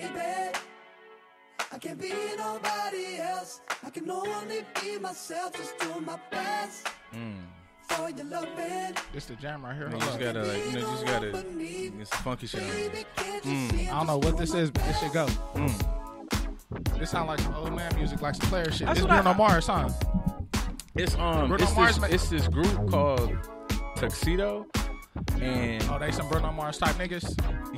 baby. I can't be nobody else. I can only be myself, just do my best mm. for your loving. This the jam right here. You just gotta like, you know, just gotta get some funky shit on. Baby, can't you mm. see I don't know what this is, but this should go. Mm. This sound like some old man music, like some player shit. That's This what I- Bruno Mars, huh? It's um, Bruno it's Mars this, ma- it's this group called Tuxedo, and Oh, they some Bruno Mars type niggas.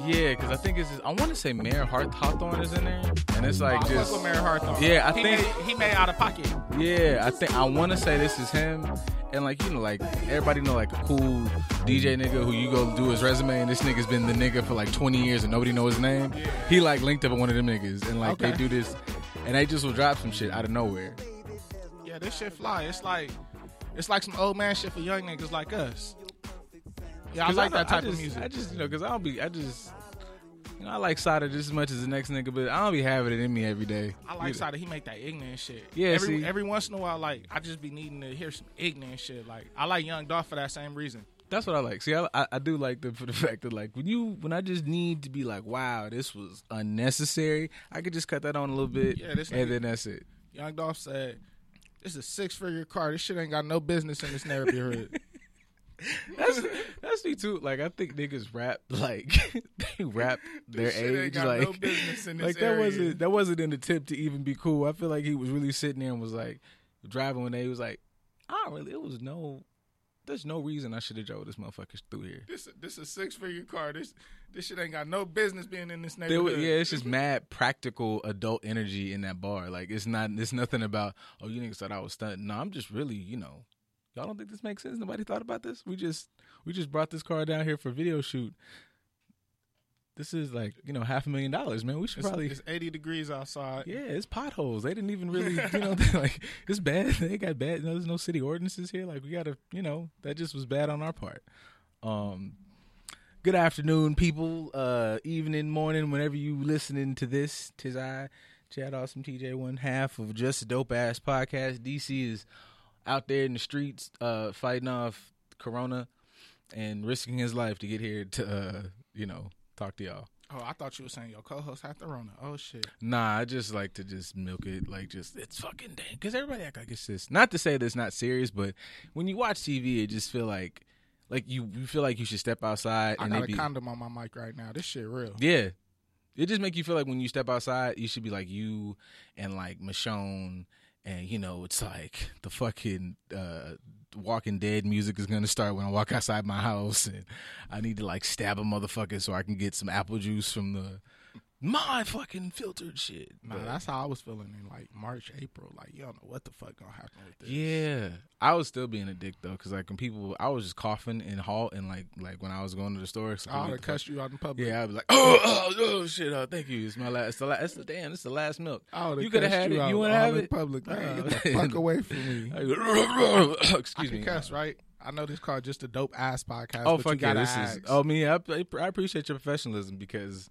yeah, because I think it's I want to say Mayer Hart Hawthorne is in there, and it's like oh, just with Mayer Hawthorne. Yeah, I he think- made, he made out of pocket. yeah, I think I want to say this is him, and like you know, like everybody know like a cool DJ nigga who you go do his resume, and this nigga's been the nigga for like 20 years and nobody know his name. He like linked up with one of them niggas, and like they do this, and they just will drop some shit out of nowhere. Yeah, this shit fly. It's like it's like some old man shit for young niggas like us. Yeah, I like don't- that type just, of music. I just, you know, because I don't be, I just, you know, I like Sada just as much as the next nigga, but I don't be having it in me every day. I like Sada. He make that ignorant shit. Yeah, every see. every once in a while, like I just be needing to hear some ignorant shit. Like I like Young Dolph for that same reason. That's what I like. See, I, I, I do like the for the fact that like when you when I just need to be like, wow, this was unnecessary. I could just cut that on a little bit, Yeah, this and nigga- then that's it. Young Dolph said, "This is a six figure car. This shit ain't got no business in this neighborhood." That's that's me too. Like I think niggas rap like they rap their age like no business in this like that area. wasn't that wasn't an attempt to even be cool. I feel like he was really sitting there and was like driving when they was like, I don't really. It was no. There's no reason I should have drove this motherfucker through here. this this a six figure car. This this shit ain't got no business being in this neighborhood. was, yeah, it's just mad practical adult energy in that bar. Like it's not, it's nothing about. Oh, you niggas thought I was stunting. No, I'm just really, you know, y'all don't think this makes sense. Nobody thought about this. We just, we just brought this car down here for video shoot. This is like, you know, half a million dollars, man. We should It's, probably, it's 80 degrees outside. yeah, it's potholes. They didn't even really, you know, like it's bad. They got bad. You know, there's no city ordinances here. Like we gotta, you know, that just was bad on our part. Um, good afternoon, people. Uh, evening, morning, whenever you listening to this. Tis I, Chad Awesome TJ, one half of Just a Dope Ass Podcast. DC is out there in the streets, uh, fighting off Corona and risking his life to get here to, uh, you know, talk to y'all. Oh, I thought you were saying your co-host had the Rona. Oh shit. Nah, I just like to just milk it, like just it's fucking dang. Because everybody act like it's just not to say that it's not serious, but when you watch TV, it just feel like like you you feel like you should step outside I and got a be condom on my mic right now. This shit real. yeah. It just make you feel like when you step outside, you should be like you and like Michonne, and you know it's like the fucking uh, Walking Dead music is gonna start when I walk outside my house, and I need to like stab a motherfucker so I can get some apple juice from the my fucking filtered shit. Nah, But- that's how I was feeling in like March, April. Like you don't know what the fuck gonna happen with this. Yeah, I was still being a dick though, because like when people, I was just coughing and halt, and like like when I was going to the store, so I would have cussed you out in public. Yeah, I'd be like, oh, oh, oh shit, oh, thank you. It's my last. It's the last. It's the, damn. It's the last milk. I You coulda had it. You wanna have it? public. Man, Uh, get the fuck away from me. I go, I Excuse me. cuss, right? I know this called just a dope ass podcast. Oh but fuck you yeah! This ask. is. Oh me. I, I appreciate your professionalism because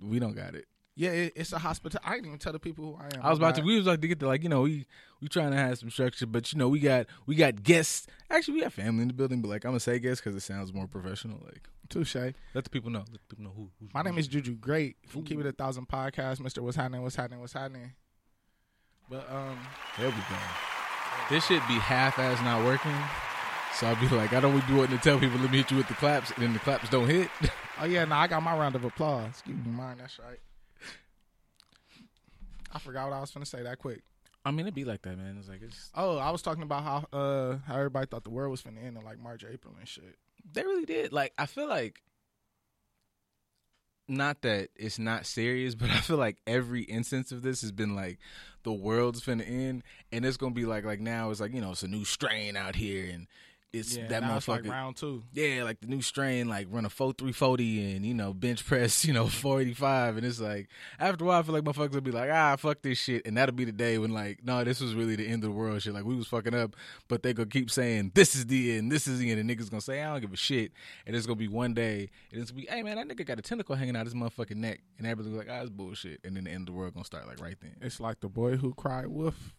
we don't got it. yeah, it, it's a hospital. I didn't even tell the people who I am. I was about to. I'm We was like to get the like you know we we trying to have some structure, but you know we got we got guests. Actually, we got family in the building, but like I'm gonna say guests because it sounds more professional. Like Touche. let the people know. Let the people know who. who's My name is Juju Great from Keep It a Thousand Podcast. Mister, what's happening? What's happening? What's happening? But um, There we go. This should be half ass not working. So I'll be like, I don't do it to tell people, let me hit you with the claps, and then the claps don't hit. oh yeah, no, I got my round of applause. Keep in mind, that's right. I forgot what I was gonna say that quick. I mean, it'd be like that, man. It's like, it's, Oh, I was talking about how uh how everybody thought the world was finna end in like March, April and shit. they really did. Like, I feel like, not that it's not serious, but I feel like every instance of this has been like, the world's finna end, and it's gonna be like, like now it's like, you know, it's a new strain out here, and it's Yeah, that now it's motherfucker. like round two. yeah, like the new strain, like run a four three forty and you know bench press, you know four eighty five, and it's like after a while, I feel like motherfuckers will be like, ah, fuck this shit, and that'll be the day when like, no, this was really the end of the world, shit. Like we was fucking up, but they gonna keep saying this is the end, this is the end, and niggas gonna say I don't give a shit, and it's gonna be one day, and it's gonna be, hey man, that nigga got a tentacle hanging out his motherfucking neck, and everybody's like, ah, it's bullshit, and then the end of the world gonna start like right then. It's like the boy who cried wolf.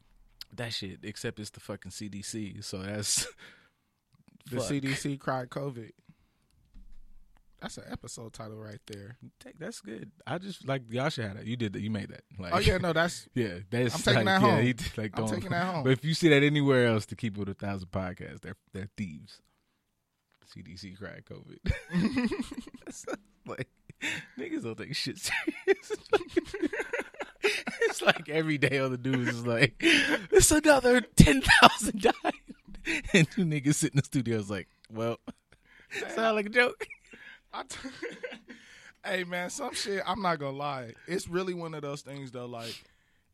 That shit, except it's the fucking CDC, so that's The fuck. CDC cried COVID. That's an episode title right there. Take, that's good. I just like y'all should have that. You did that. You made that. Like, Oh yeah, no, that's yeah. That's I'm taking like, that yeah, home. he- like, I'm don't- taking that home. But if you see that anywhere else, to keep with a thousand podcasts, they're they're thieves. CDC cried COVID. It's like niggas don't take shit serious. it's like every day on the news is like it's another ten thousand died, and two niggas sit in the studio is like, well, sound like a joke. I t- hey man, some shit. I'm not gonna lie. It's really one of those things though. Like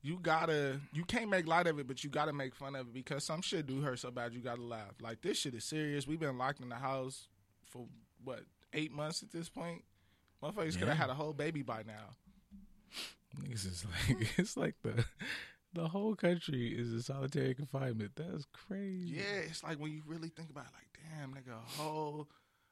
you gotta, you can't make light of it, but you gotta make fun of it because some shit do hurt so bad you gotta laugh. Like this shit is serious. We've been locked in the house for what eight months at this point. Motherfuckers could have had a whole baby by now. Niggas is like it's like the the whole country is in solitary confinement. That's crazy. Yeah, it's like when you really think about it, like damn, nigga, a whole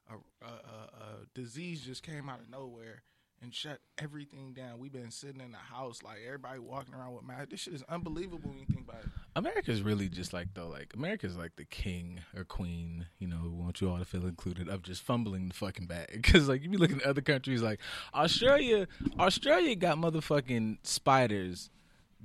a, a, a, a disease just came out of nowhere and shut everything down. We've been sitting in the house, like everybody walking around with masks. This shit is unbelievable when you think about it. America's really just like though, like America's like the king or queen, you know, who want you all to feel included of just fumbling the fucking bag. Because like you be looking at other countries, like Australia, Australia got motherfucking spiders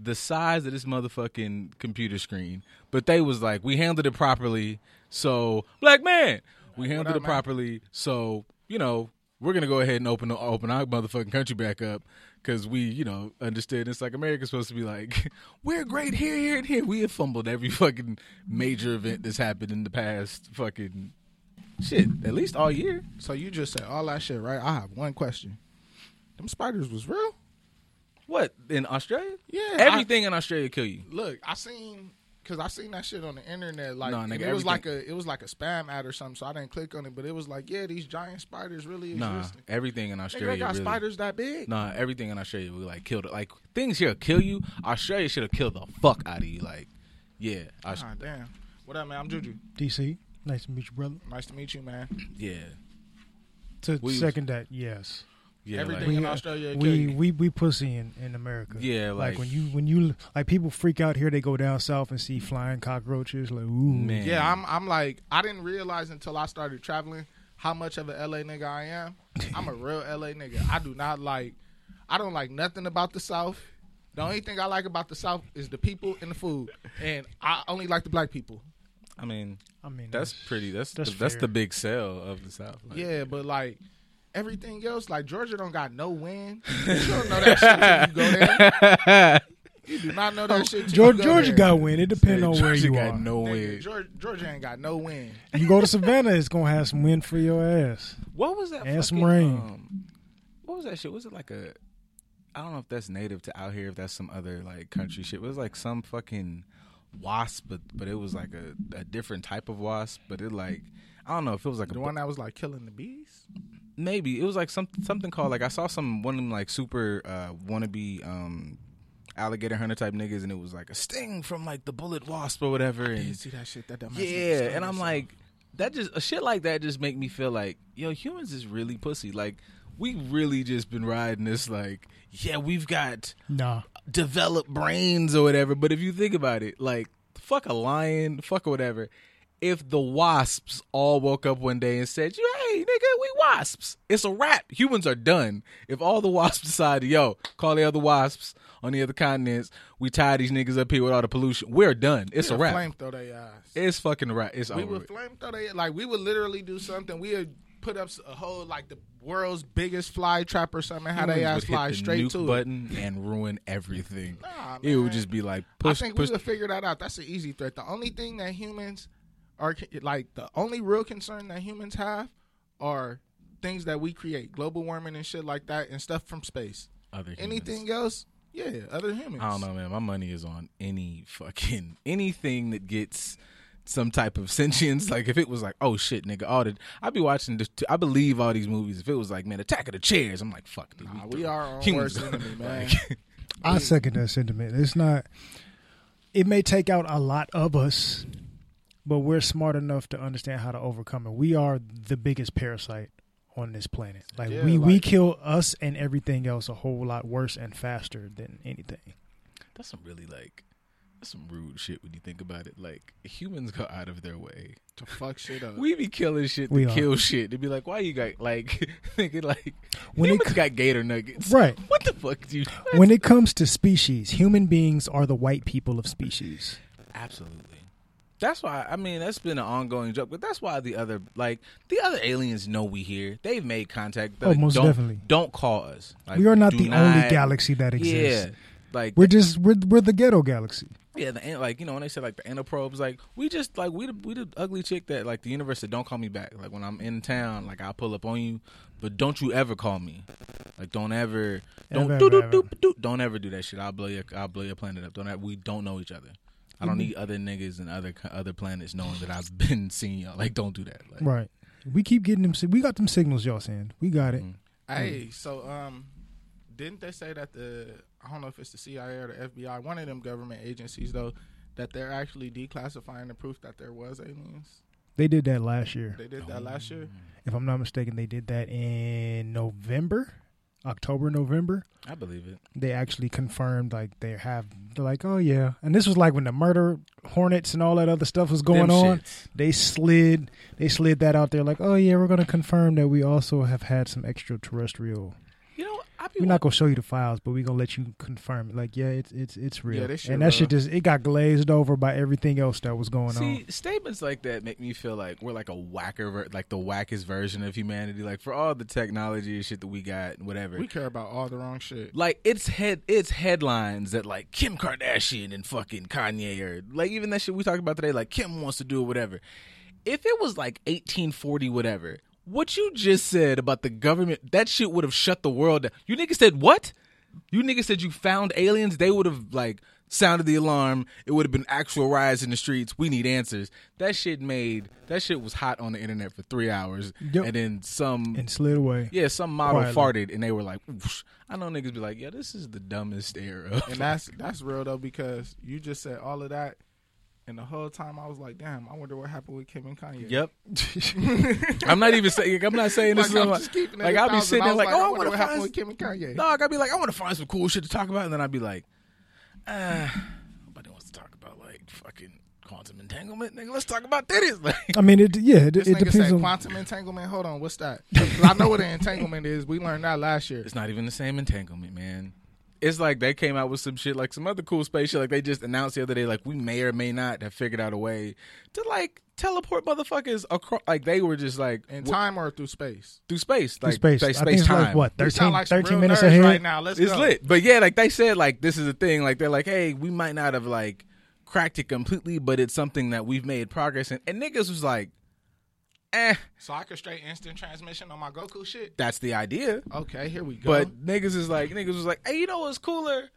the size of this motherfucking computer screen, but they was like, we handled it properly, so black man, we handled up, it man? properly, so you know. We're gonna go ahead and open open our motherfucking country back up because we, you know, understood it's like America's supposed to be like, we're great here, here, and here. We have fumbled every fucking major event that's happened in the past fucking shit, at least all year. So you just said all that shit, right? I have one question. Them spiders was real? What in Australia? Yeah, everything in Australia kill you. Look, I seen because I seen that shit on the internet. Like No, and nigga, it was everything- like a it was like a spam ad or something. So I didn't click on it, but it was like, yeah, these giant spiders really Nah, exist. everything in Nigga, Australia they got really. spiders that big. Nah, everything in Australia will like kill. The, like things here kill you. Australia should have killed the fuck out of you. Like, yeah, Aus- Ah, damn. What up, man? I'm Juju. DC, nice to meet you, brother. Nice to meet you, man. yeah, To We- second that, yes, yeah. Everything like- in We- uh, Australia, kill we you. we we pussy in, in America. Yeah, like, like- when you when you like people freak out here, they go down south and see flying cockroaches. Like, ooh, Man. Yeah, I'm. I'm like, I didn't realize until I started traveling how much of a LA nigga I am. I'm a real LA nigga. I do not like. I don't like nothing about the South. The only thing I like about the South is the people and the food, and I only like the black people. I mean, I mean that's pretty. That's That's the, that's the big sell of the South. Like, Yeah, but like everything else, like Georgia don't got no wind. You don't know that shit till you go there. You do not know that shit. Till Georgia, you go Georgia there. got wind. It depends on where Georgia you got are. no Nigga, way. Georgia, Georgia ain't got no wind. You go to Savannah, it's gonna have some wind for your ass. What was that? And some rain. Um, what was that shit? Was it like a? I don't know if that's native to out here. If that's some other like country shit. It was like some fucking wasp, but but it was like a, a different type of wasp. But it like I don't know if it was like The a one that was like killing the bees. Maybe it was like some something called like I saw some one of them like super uh wannabe um alligator hunter type niggas and it was like a sting from like the bullet wasp or whatever You and see that shit? That, that yeah with and I'm like that just a shit like that just make me feel like yo humans is really pussy like we really just been riding this like yeah we've got Nah, developed brains or whatever. But if you think about it, like fuck a lion, fuck or whatever. If the wasps all woke up one day and said, "Hey, nigga, we wasps," it's a wrap. Humans are done. If all the wasps decide, yo, call the other wasps on the other continents, we tie these niggas up here with all the pollution. We're done. It's we a wrap. Flame throw their eyes. It's fucking wrap. It's we over. would flame throw their like we would literally do something. We would put up a whole like the world's biggest fly trap or something. How they ass fly the straight to it. button and ruin everything. Nah, it would just be like push, I think push. we would figure that out. That's an easy threat. The only thing that humans are like the only real concern that humans have are things that we create, global warming and shit like that, and stuff from space. other humans. Anything else, yeah, other humans. I don't know, man. My money is on any fucking anything that gets some type of sentience. Like if it was like, oh shit, nigga, all the I'd be watching this. I believe all these movies. If it was like, man, Attack of the Chairs, I'm like, fuck, dude. Nah, we are our own humans worst enemy, man. Like, I second that sentiment. It's not. It may take out a lot of us, but we're smart enough to understand how to overcome it. We are the biggest parasite on this planet. Like Yeah, we we kill us and everything else a whole lot worse and faster than anything. that's some really like That's some rude shit when you think about it. Like humans go out of their way. To fuck shit up. We be killing shit to We are. kill shit. To be like, why you got like thinking like When it humans c- got gator nuggets. Right. What the fuck do you When it comes to species, human beings are the white people of species. Absolutely. That's why I mean that's been an ongoing joke, but that's why the other like the other aliens know we here. They've made contact. Oh, Like, most don't, definitely. Don't call us. Like, we are not do the only galaxy that exists. Yeah, like We're just we're we're the ghetto galaxy. yeah, the like you know when they said like the anaprobes, like we just like we the, we the ugly chick that like the universe said don't call me back. Like when I'm in town, like I'll pull up on you, but don't you ever call me. Like don't ever don't Ever, do do ever, do ever. do don't ever do that shit. I'll blow your I'll blow your planet up. Don't ever, we don't know each other. I don't need other niggas and other other planets knowing that I've been seeing y'all. Like don't do that. Like, Right. We keep getting them. We got them signals, y'all saying. We got it. Mm. Hey, so um, didn't they say that the I don't know if it's the CIA or the FBI, one of them government agencies though, that they're actually declassifying the proof that there was aliens? They did that last year. They did that last year. If I'm not mistaken, they did that in November, October, November. I believe it. They actually confirmed like they have. They're like, oh yeah, and this was like when the murder hornets and all that other stuff was going Them on. shits. They slid, they slid that out there. Like, oh yeah, we're gonna confirm that we also have had some extraterrestrial. You know, I be We're not gonna show you the files, but we're gonna let you confirm. it. Like, yeah, it's it's it's real. Yeah, this shit and that shit just it got glazed over by everything else that was going See, on. See, statements like that make me feel like we're like a whacker, ver- like the wackest version of humanity. Like for all the technology and shit that we got, and whatever. We care about all the wrong shit. like it's head, it's headlines that like Kim Kardashian and fucking Kanye or like even that shit we talked about today. Like Kim wants to do whatever. If it was like 1840, whatever, what you just said about the government, that shit would have shut the world down. You niggas said what? You niggas said you found aliens. They would have like sounded the alarm. It would have been actual riots in the streets. We need answers. That shit made that shit was hot on the internet for three hours, Yep. and then some And slid away. yeah, some model Quietly. farted and they were like, Oof. I know niggas be like, yeah, this is the dumbest era. And that's that's real though because you just said all of that, and the whole time I was like, damn, I wonder what happened with Kim and Kanye. yep. I'm not even saying. I'm not saying this. Like, I'm is just keeping like a I'll be sitting there was like, oh, I I want wonder to what happened find. with Kim and Kanye. Dog, I'd be like, I want to find some cool shit to talk about, and then I'd be like, ah, nobody wants to talk about like fucking quantum entanglement, nigga. Let's talk about titties. Like, I mean, it yeah, it, This it nigga depends said on. quantum entanglement. Hold on, what's that? I know what an entanglement is. We learned that last year. it's not even the same entanglement, man. It's like they came out with some shit, like some other cool space shit. Like they just announced the other day, like we may or may not have figured out a way to like teleport motherfuckers across. Like they were just like In w- time or through space? through space, through like space. space, I think time. like what 13, like 13 minutes ahead. right now. Let's it's go. lit. But yeah, like they said, like this is a thing. Like they're like, hey, we might not have like cracked it completely, but it's something that we've made progress in. And niggas was like, eh, So I could straight instant transmission on my Goku shit. that's the idea. Okay, here we go. But niggas is like, niggas was like, hey, you know what's cooler?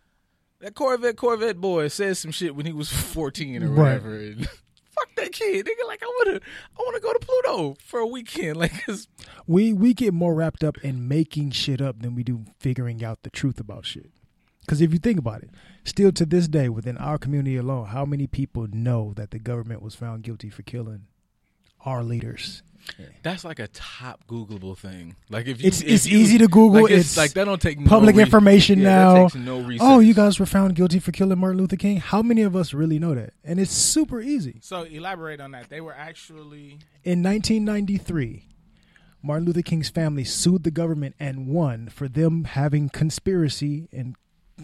That Corvette Corvette boy says some shit when he was fourteen or Right. whatever. And fuck that kid, nigga. Like I wanna, I wanna go to Pluto for a weekend. Like, 'cause we we get more wrapped up in making shit up than we do figuring out the truth about shit. Because if you think about it, still to this day, within our community alone, how many people know that the government was found guilty for killing our leaders? That's like a top Googleable thing. Like if you, It's- if it's you- easy to Google. Like it's, It's like that don't take Public no re- information yeah, now. takes no oh, research. Oh, you guys were found guilty for killing Martin Luther King. How many of us really know that? And it's super easy. so elaborate on that. They were actually In 1993, Martin Luther King's family sued the government and won for them having conspiracy and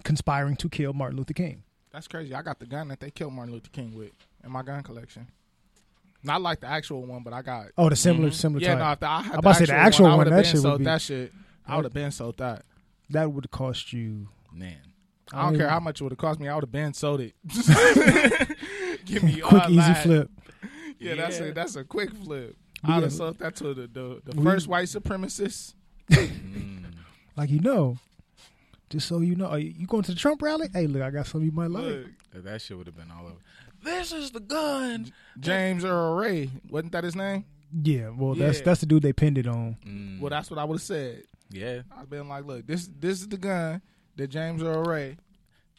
conspiring to kill Martin Luther King. that's crazy. I got the gun that they killed Martin Luther King with in my gun collection. Not like the actual one, but I got. Oh, the similar mm-hmm. similar yeah, type. no. If I had I'm about to say the actual I one, would've that been shit would sold be- that shit. I would have been sold that. that would cost you. man. I don't I care how much it would have cost me. I would have been sold it. Give me Quick, easy that. flip. Yeah, that's a that's a quick flip. We I'd have sold that to the the, the We- first white supremacist. Like you know, just so you know, are you you going to the Trump rally? Hey, look, I got something you might like. Look, That shit would have been all over. This is the gun. James Earl Ray, wasn't that his name? Yeah, well, that's Yeah. that's the dude they pinned it on. Mm, Well, that's what I would have said. yeah. I've been like, look, this this is the gun that James Earl Ray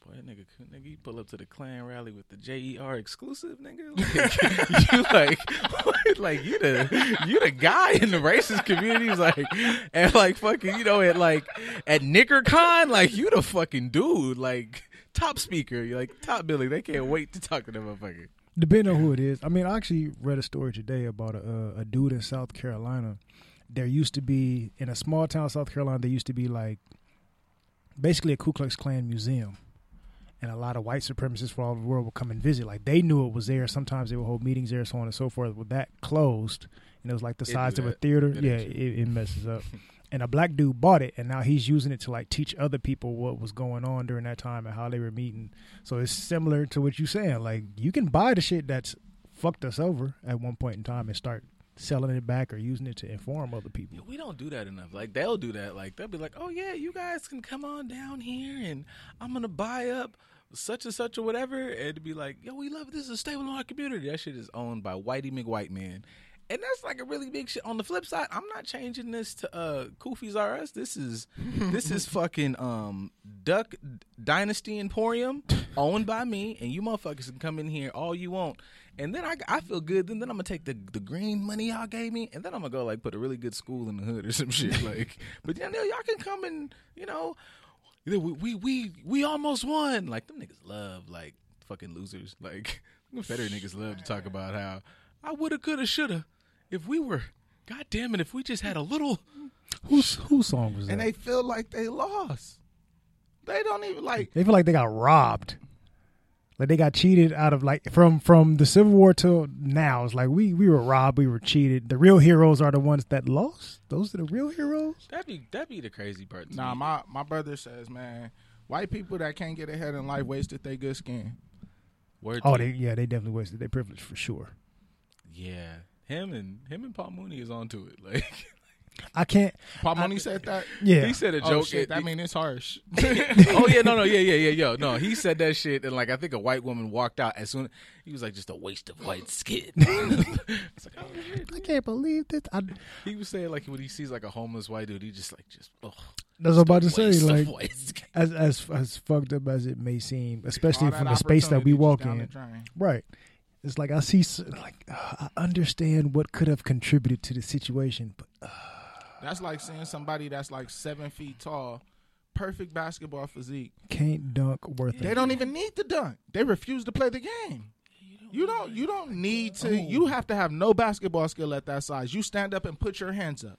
Boy, that nigga, nigga, you pull up to the Klan rally with the JER exclusive, nigga. Like, you like, like you the you the guy in the racist communities, like, and like fucking, you know, at like at NickerCon, like you the fucking dude, like top speaker, you're like top billing. They can't wait to talk to that motherfucker. Depending on who it is. I mean, I actually read a story today about a, a dude in South Carolina. There used to be in a small town, South Carolina. There used to be like basically a Ku Klux Klan museum, and a lot of white supremacists from all over the world would come and visit. Like they knew it was there. Sometimes they would hold meetings there, so on and so forth. With that closed, and it was like the It size of a theater. It yeah, it, it messes up. and a black dude bought it, and now he's using it to like teach other people what was going on during that time and how they were meeting. So it's similar to what you're saying. Like you can buy the shit that's fucked us over at one point in time and start selling it back or using it to inform other people. We don't do that enough. Like they'll do that. Like they'll be like, "Oh yeah, you guys can come on down here, and I'm gonna buy up such and such or whatever," and be like, "Yo, we love this is a stable in our community." That shit is owned by Whitey McWhite man, and that's like a really big shit. On the flip side, I'm not changing this to uh Kofi's R Us. This is this is fucking um Duck Dynasty Emporium owned by me, and you motherfuckers can come in here all you want. And then I, I feel good. Then, then I'm gonna take the the green money y'all gave me, and then I'm gonna go like put a really good school in the hood or some shit. Like, but then y'all can come and you know, we we we we almost won. Like them niggas love like fucking losers. Like Confederate niggas love to talk about how I woulda, coulda, shoulda if we were. God damn it! If we just had a little. Whose whose song was that? and they, they feel like they lost. They don't even like. They feel like they got robbed. Like they got cheated out of like from from the Civil War till now. It's like we we were robbed, we were cheated. The real heroes are the ones that lost. Those are the real heroes. That'd be that'd be the crazy part. Nah, me. my my brother says, man, white people that can't get ahead in life wasted their good skin. Word Oh, they yeah, they definitely wasted their privilege for sure. yeah. Him and him and Paul Mooney is onto it. Like I can't. Paul Mooney said that. Yeah, he said a Oh joke. shit, that it- mean it's harsh. oh yeah, no, no, yeah, yeah, yeah, yo, no. He said that shit, and like I think a white woman walked out as soon. He was like, just a waste of white skin. it's like, oh. I can't believe this. I, He was saying like when he sees like a homeless white dude, he just like just oh, that's what I'm about to say. Like as as as fucked up as it may seem, especially from the space that we walk in. the. Right. It's like I see, like uh, I understand what could have contributed to the situation, but That's like seeing somebody that's like seven feet tall, perfect basketball physique. can't dunk worth They it. don't even need to dunk. They refuse to play the game. You don't. You don't need to. You have to have no basketball skill at that size. You stand up and put your hands up.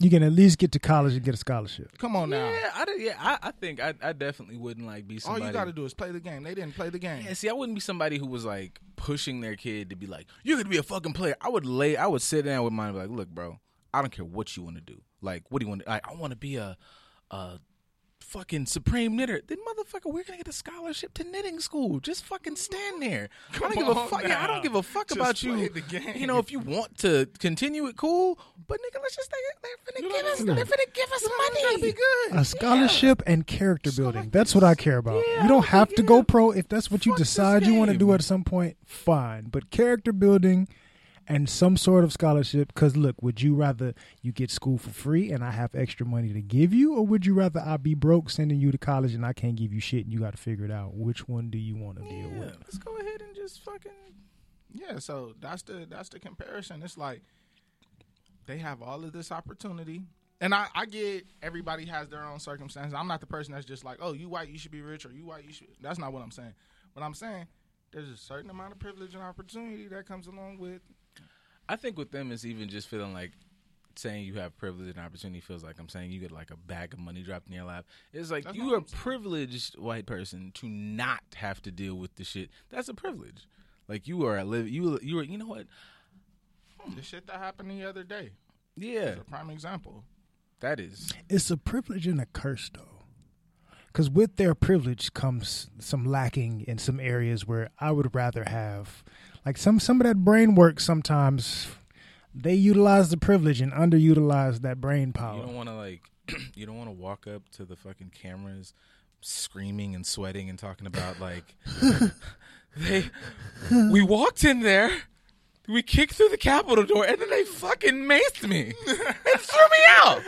You can at least get to college and get a scholarship. Come on now. Yeah, I yeah, I, I think I, I definitely wouldn't like be All you got to do is play the game. They didn't play the game. Yeah, see, I wouldn't be somebody who was like pushing their kid to be like, "You're gonna be a fucking player." I would lay, I would sit down with mine, and be like, "Look, bro, I don't care what you want to do. Like, what do you want? to I, I want to be a, a fucking supreme knitter. Then, motherfucker, we're gonna get a scholarship to knitting school. Just fucking stand there. I don't give a on fuck. Yeah, I don't give a fuck Just about you. the game. You know, if you want to continue it, cool. But nigga, let's just they, they're You finna give us, even- they're finna give us money. gotta be good. A scholarship and character building. That's what I care about. Yeah, you don't have to go pro if that's what you Fuck this decide you want to do at some point. Fine, but character building and some sort of scholarship. Because look, would you rather you get school for free and I have extra money to give you, or would you rather I be broke sending you to college and I can't give you shit and you got to figure it out? Which one do you want to deal Yeah, with? let's go ahead and just fucking. Yeah, so that's the that's the comparison. It's like they have all of this opportunity. And I, I get everybody has their own circumstances. I'm not the person that's just like, oh, you white, you should be rich, or you white, you should. That's not what I'm saying. What I'm saying, there's a certain amount of privilege and opportunity that comes along with. I think with them, it's even just feeling like saying you have privilege and opportunity feels like I'm saying you get like a bag of money dropped in your lap. It's like That's you are a what I'm saying. privileged white person to not have to deal with the shit. That's a privilege. Like you are a live. You you are. You know what? Hmm. The shit that happened the other day Yeah, is a prime example. that is. It's a privilege and a curse, though. Because with their privilege comes some lacking in some areas where I would rather have, like some some of that brain work. Sometimes they utilize the privilege and underutilize that brain power. You don't want to like. you don't want to walk up to the fucking cameras, screaming and sweating and talking about like they. we walked in there. we kicked through the Capitol door, and then they fucking maced me and threw me out.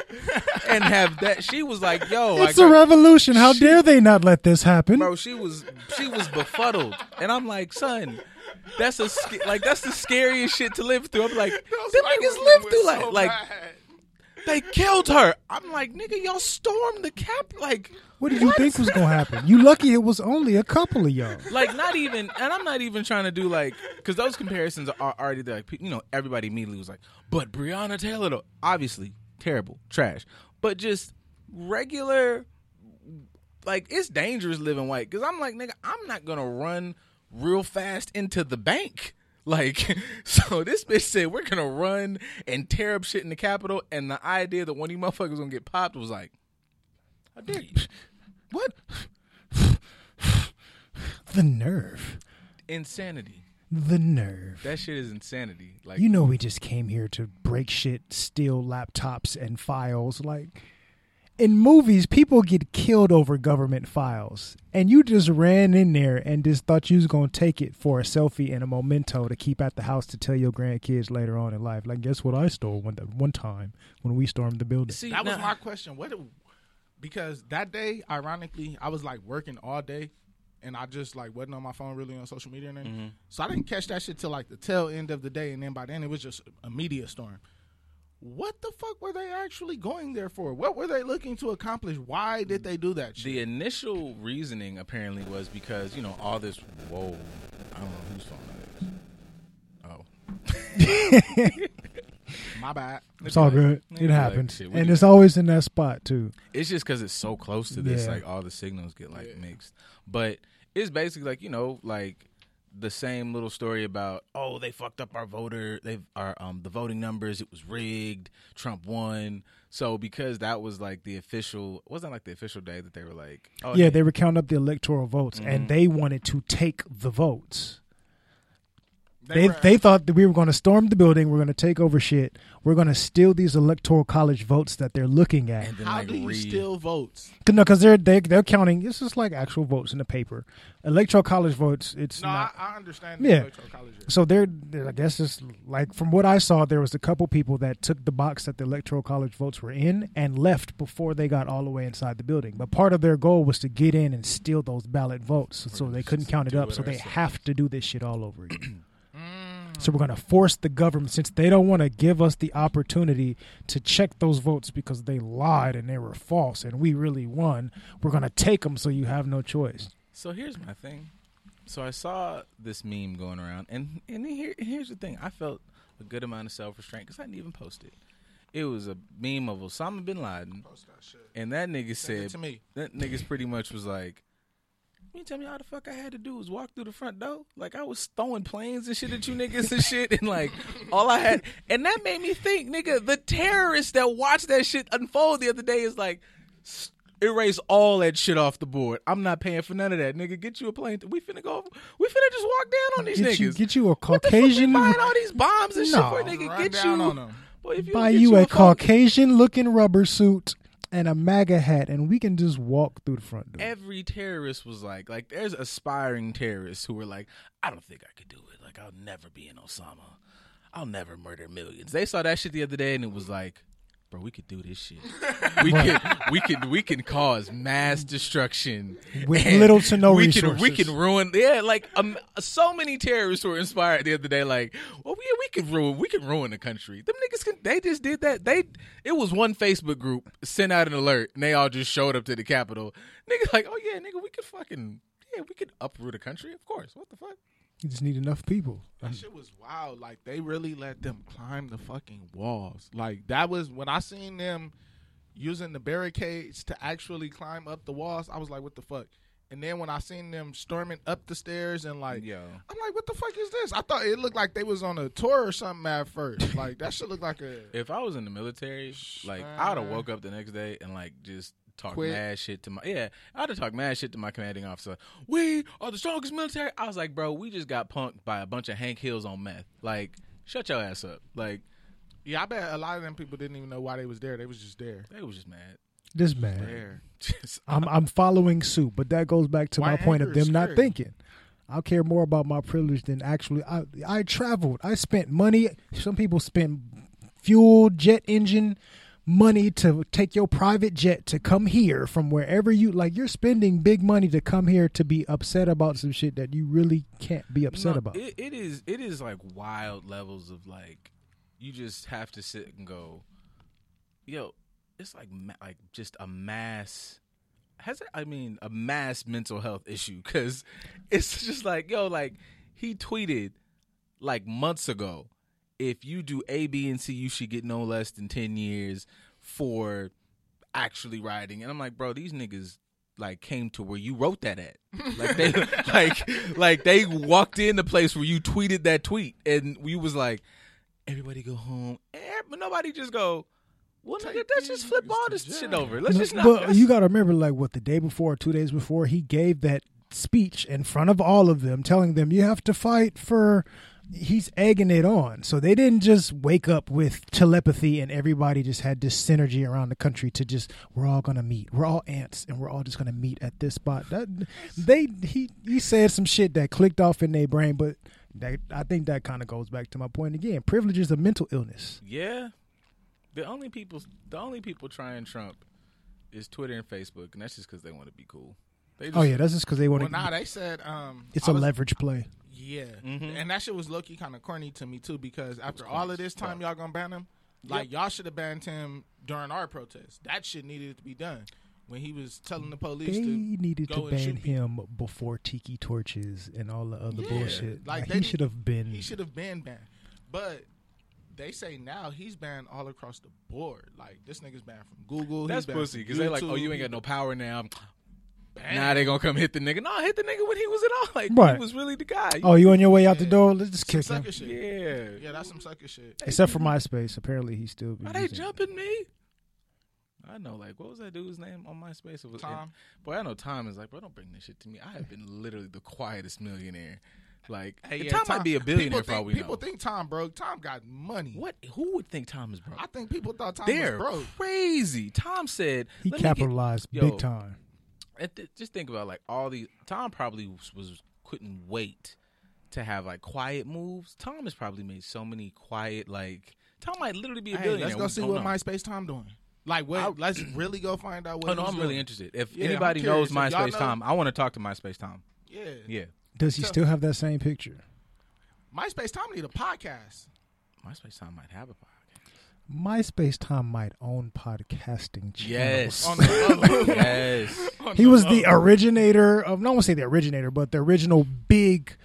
And have that? She was like, "Yo, It's I a got- revolution. How dare they not let this happen? bro." She was she was befuddled, and I'm like, "Son, that's a sc- like that's the scariest shit to live through." I'm like, Those "Them niggas women live through like so like bad. they killed her." I'm like, "Nigga, y'all stormed the cap like." what did you think was gonna happen? You lucky it was only a couple of y'all. like not even and i'm not even trying to do like because those comparisons are already there like you know everybody immediately was like but breonna taylor though obviously terrible trash but just regular like it's dangerous living white because i'm like nigga i'm not gonna run real fast into the bank like so this bitch said we're gonna run and tear up shit in the capitol and the idea that one of you motherfuckers gonna get popped was like how dare you what The nerve. insanity The nerve. That shit is insanity. Like You know we just came here to break shit, steal laptops and files. Like in movies, people get killed over government files. And you just ran in there and just thought you was gonna take it for a selfie and a memento to keep at the house to tell your grandkids later on in life. Like guess what I stole one one time when we stormed the building. see, That was now- my question. What? do- Because that day, ironically, I was like working all day, and I just like wasn't on my phone really on social media and. Mm-hmm. So I didn't catch that shit till like the tail end of the day, and then by then it was just a media storm. What the fuck were they actually going there for? What were they looking to accomplish? Why did they do that shit? The initial reasoning apparently was because you know all this. Whoa, I don't know whose phone that is. Oh, My bad. It's all good. It like, happens. shit, and it's that. always in that spot too. it's just because it's so close to this. Yeah. Like all the signals get like mixed. But it's basically like you know like the same little story about oh they fucked up our voter they our um the voting numbers it was rigged Trump won. So because that was like the official wasn't like the official day that they were like oh Yeah, they were counting up the electoral votes Mm-hmm. and they wanted to take the votes. They were- they thought that we were going to storm the building, we're going to take over shit, we're going to steal these electoral college votes that they're looking at. and How like do you read. steal votes? No, because they're they, they're counting. This is like actual votes in the paper. Electoral college votes. It's No, not. I, I understand. The Yeah. electoral college. is. So there, there- I guess it's like from what I saw, there was a couple people that took the box that the electoral college votes were in and left before they got all the way inside the building. But part of their goal was to get in and steal those ballot votes, so they couldn't count it up. So they have to do this shit all over again. So we're going to force the government since they don't want to give us the opportunity to check those votes because they lied and they were false and we really won. We're going to take them so you have no choice. So here's my thing. So I saw this meme going around, and and here here's the thing. I felt a good amount of self restraint because I didn't even post it. It was a meme of Osama bin Laden, Post that shit. and that nigga Send it said to me. that niggas pretty much was like, "You tell me how the fuck I had to do was walk through the front door? Like I was throwing planes and shit at you niggas and shit, and like all I had, and that made me think, nigga, the terrorists that watched that shit unfold the other day is like." Erase all that shit off the board. I'm not paying for none of that, nigga. Get you a plane. We finna go. We finna just walk down on these Get niggas. you, get you a Caucasian. What the fuck we Caucasian, buying all these bombs and shit No. for, nigga. Run Get down you. on 'em. Boy, if you buy get you a phone- Caucasian looking rubber suit and a MAGA hat, and we can just walk through the front door. every terrorist was like, like there's aspiring terrorists who were like, I don't think I could do it. Like I'll never be an Osama. I'll never murder millions. They saw that shit the other day and it was like, bro, we could do this shit. We could, we could, we can cause mass destruction With little to no we Can, we can ruin, yeah, like um, so many terrorists were inspired the other day. Like, well, yeah, we could ruin, we can ruin the country. Them niggas can. They just did that. They, it was one Facebook group sent out an alert, and they all just showed up to the Capitol. Niggas like, oh yeah, nigga, we could fucking, yeah, we could uproot a country. Of course, what the fuck? You just need enough people. That shit was wild. Like they really let them climb the fucking walls. Like that was when I seen them using the barricades to actually climb up the walls. I was like, what the fuck? And then when I seen them storming up the stairs and like, Yo. I'm like, what the fuck is this? I thought it looked like they was on a tour or something at first. Like that should look like a. If I was in the military, like I'd have woke up the next day and like just talk Quit. mad shit to my yeah. I'd have talked mad shit to my commanding officer. We are the strongest military. I was like, bro, we just got punked by a bunch of Hank Hills on meth. Like, shut your ass up. Like, Yeah, I bet a lot of them people didn't even know why they was there. They was just there. they was just mad. This man. Just I'm I'm following suit, but that goes back to my point of anger is them not thinking. I care more about my privilege than actually. I I traveled. I spent money. Some people spend fuel, jet engine money to take your private jet to come here from wherever you like. You're spending big money to come here to be upset about some shit that you really can't be upset No, about. It, it is it is like wild levels of like you just have to sit and go, yo, it's like like just a mass. Has it? I mean, a mass mental health issue because it's just like yo, like he tweeted like months ago. If you do A, B, and C, you should get no less than ten years for actually writing. And I'm like, bro, these niggas like came to where you wrote that at. Like they like like they walked in the place where you tweeted that tweet and we was like, everybody go home. Eh, But nobody just go, well nigga, let's just flip all this shit over. Let's just not but you got to remember, like, what the day before, two days before, he gave that speech in front of all of them, telling them you have to fight for. He's egging it on, so they didn't just wake up with telepathy and everybody just had this synergy around the country to just we're all gonna meet, we're all ants, and we're all just gonna meet at this spot. That they he he said some shit that clicked off in their brain, but that I think that kind of goes back to my point again. Privilege is a mental illness. Yeah. The only people the only people trying Trump is Twitter and Facebook, and that's just because they want to be cool. They just, Oh yeah, that's just because they want Well, to. nah, they said um, it's I a was- leverage play. Yeah, Mhm. and that shit was low key kind of corny to me too because after all of this time y'all gonna ban him, like y'all should have banned him during our protest. That shit needed to be done when he was telling the police They to needed go to and ban shoot people. him before tiki torches and all the other Yeah, bullshit. like Like, he should have been. He should have been banned, but they say now he's banned all across the board. Like this nigga's banned from Google. That's he's banned pussy because they're like, oh, you ain't got no power now. Banned. Now they gonna come hit the nigga. No, hit the nigga when he was at all. Like Right. he was really the guy. Oh, you on your way out the door? Let's just Some kick him. sucker shit. yeah. Yeah, that's some sucker shit. Except for MySpace, apparently he still. be Are they using it. jumping me? I know, like, what was that dude's name on MySpace? It was Tom. boy, I know Tom is like, bro, don't bring this shit to me. I have been literally the quietest millionaire. Like, Hey, yeah, Tom, might be a billionaire people for all think, we People know. think Tom broke. Tom got money. what? Who would think Tom is broke? I think people thought Tom They're was broke. crazy. Tom said He "Let me get- capitalized Yo. big time. And th- just think about like all these. Tom probably was, was couldn't wait to have like quiet moves. Tom has probably made so many quiet like. Tom might literally be a Hey, billionaire. let's go see what know. MySpace Tom doing. Like, what? I'll- let's really go find out what. Oh no, he's I'm really interested. If Yeah, anybody knows If y'all MySpace know- Tom, I want to talk to MySpace Tom. Yeah. Yeah, Does he So- still have that same picture? MySpace Tom need a podcast. MySpace Tom might have a podcast. MySpace Tom might own podcasting channels. Yes. Yes. he was the originator of. No, I won't say the originator, but the original big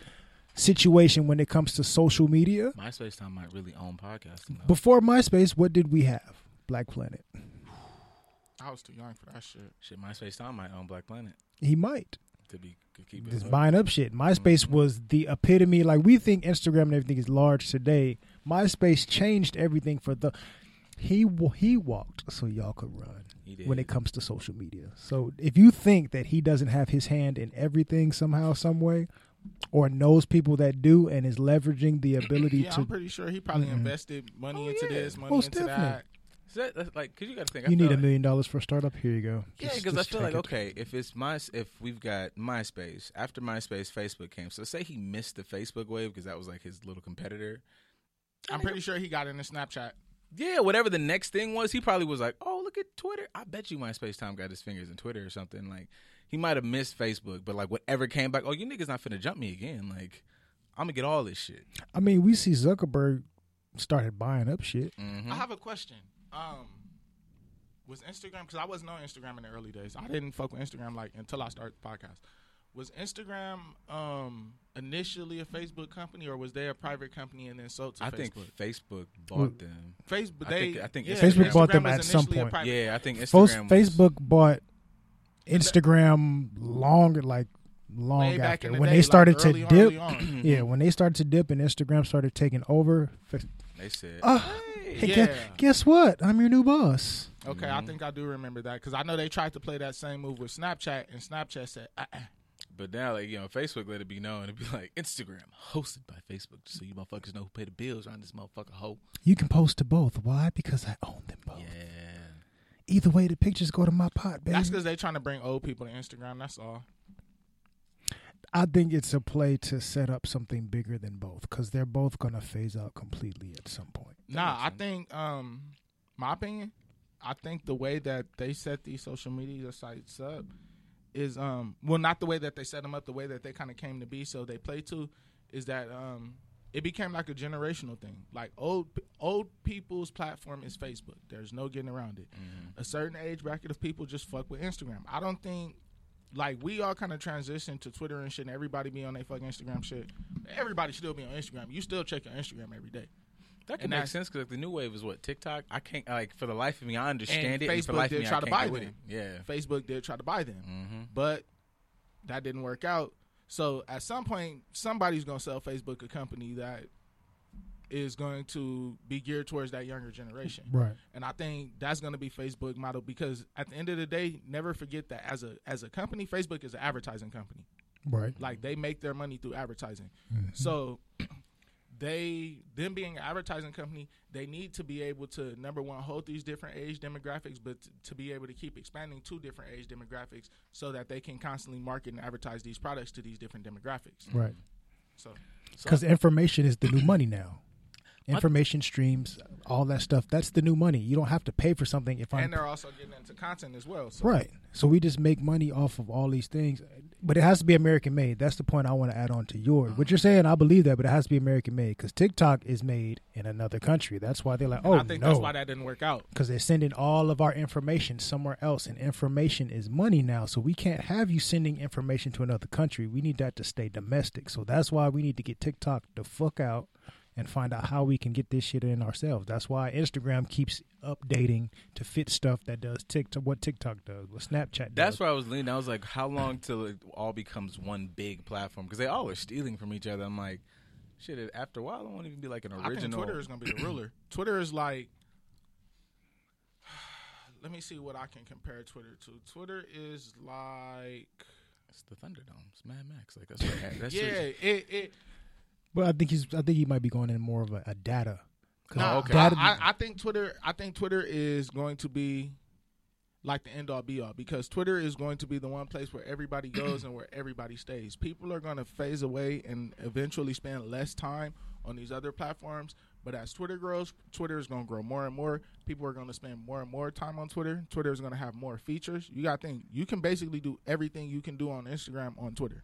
situation when it comes to social media. MySpace Tom might really own podcasting. Though. Before MySpace, what did we have? Black Planet. I was too young for that shit. Shit, MySpace Tom might own Black Planet. He might. To be to keep it. Just up. buying up shit. MySpace mm-hmm. was the epitome. Like we think Instagram and everything is large today. MySpace changed everything for the. He he walked so y'all could run when it comes to social media. So if you think that he doesn't have his hand in everything somehow, some way, or knows people that do and is leveraging the ability Yeah, to, I'm pretty sure he probably Mhm. invested money Oh, into yeah. this, money Most into definitely. that. So that, that's like, cause you got to think. I you need a like- million dollars for a startup. Here you go. Yeah, because I feel like it. okay, if it's my if we've got MySpace after MySpace, Facebook came. So say he missed the Facebook wave because that was like his little competitor. I'm pretty sure he got into Snapchat. Yeah, whatever the next thing was, he probably was like, "Oh, look at Twitter." I bet you MySpace Tom got his fingers in Twitter or something. Like he might have missed Facebook, but like whatever came back, oh, you niggas not finna jump me again. Like I'm gonna get all this shit. I mean, we see Zuckerberg started buying up shit. Mhm. I have a question. Um, was Instagram because I wasn't on Instagram in the early days. I didn't fuck with Instagram like until I started the podcast. Was Instagram um initially a Facebook company or was they a private company and then sold to Facebook? I Facebook? think Facebook bought Well, them. Facebook. I They, think- I think yeah, Facebook bought them was at some initially a point. Yeah, I think First, Instagram. was- Facebook bought Instagram longer, like long back after the when day, they like, started to early on, dip. Yeah, when they started to dip and Instagram started taking over. They said, Ah, "Hey." Hey, Yeah. gu- guess what? I'm your new boss. Okay, I think I do remember that because I know they tried to play that same move with Snapchat, and Snapchat said, uh-uh. But now, like you know, Facebook let it be known. It'd be like Instagram hosted by Facebook, so you motherfuckers know who pay the bills around this motherfucker hoe. You can post to both. Why? Because I own them both. Yeah. Either way, the pictures go to my pot, baby. That's because they're trying to bring old people to Instagram. That's all. I think it's a play to set up something bigger than both because they're both gonna phase out completely at some point. Nah, I think um my opinion, I think the way that they set these social media sites up is um well not the way that they set them up, the way that they kind of came to be so they play to is that um it became like a generational thing. Like old old people's platform is Facebook. There's no getting around it. A certain age bracket of people just fuck with Instagram. I don't think like we all kind of transitioned to Twitter and shit and everybody be on their fucking Instagram shit. Everybody still be on Instagram. You still check your Instagram every day. That can And make that's- sense because like, the new wave is what TikTok. I can't like for the life of me. I understand And it. and for Facebook life did me, try to buy them. it. Yeah. Facebook did try to buy them, Mm-hmm. but that didn't work out. So at some point, somebody's gonna sell Facebook a company that is going to be geared towards that younger generation. Right. And I think that's going to be Facebook model because at the end of the day, never forget that as a as a company, Facebook is an advertising company. Right. Like they make their money through advertising. So they them being an advertising company, they need to be able to number one hold these different age demographics, but t- to be able to keep expanding to different age demographics so that they can constantly market and advertise these products to these different demographics. Right. So Because information is the new money now. Information streams, all that stuff. That's the new money. You don't have to pay for something if I'm and they're also getting into content as well. So Right. So we just make money off of all these things. But it has to be American made. That's the point I want to add on to yours. What you're mm-hmm. saying, I believe that, but it has to be American made because TikTok is made in another country. That's why they're like, And oh, I think no. that's why that didn't work out. Because they're sending all of our information somewhere else, and information is money now. So we can't have you sending information to another country. We need that to stay domestic. So that's why we need to get TikTok the fuck out and find out how we can get this shit in ourselves. That's why Instagram keeps updating to fit stuff that does TikTok, what TikTok does, what Snapchat does. That's where I was leaning. I was like, how long till it all becomes one big platform? Because they all are stealing from each other. I'm like, shit. After a while, it won't even be like an I think original. Twitter is going to be the ruler. Twitter is like, let me see what I can compare Twitter to. Twitter is like, It's the Thunderdome. It's Mad Max. Like that's what, that's yeah, just- it, it But I think he's. I think he might be going in more of a, a data. Oh, 'Cause Nah, okay. data- I, I, I think Twitter. I think Twitter is going to be like the end all be all because Twitter is going to be the one place where everybody goes and where everybody stays. People are going to phase away and eventually spend less time on these other platforms. But as Twitter grows, Twitter is going to grow more and more. People are going to spend more and more time on Twitter. Twitter is going to have more features. You got to think you can basically do everything you can do on Instagram on Twitter.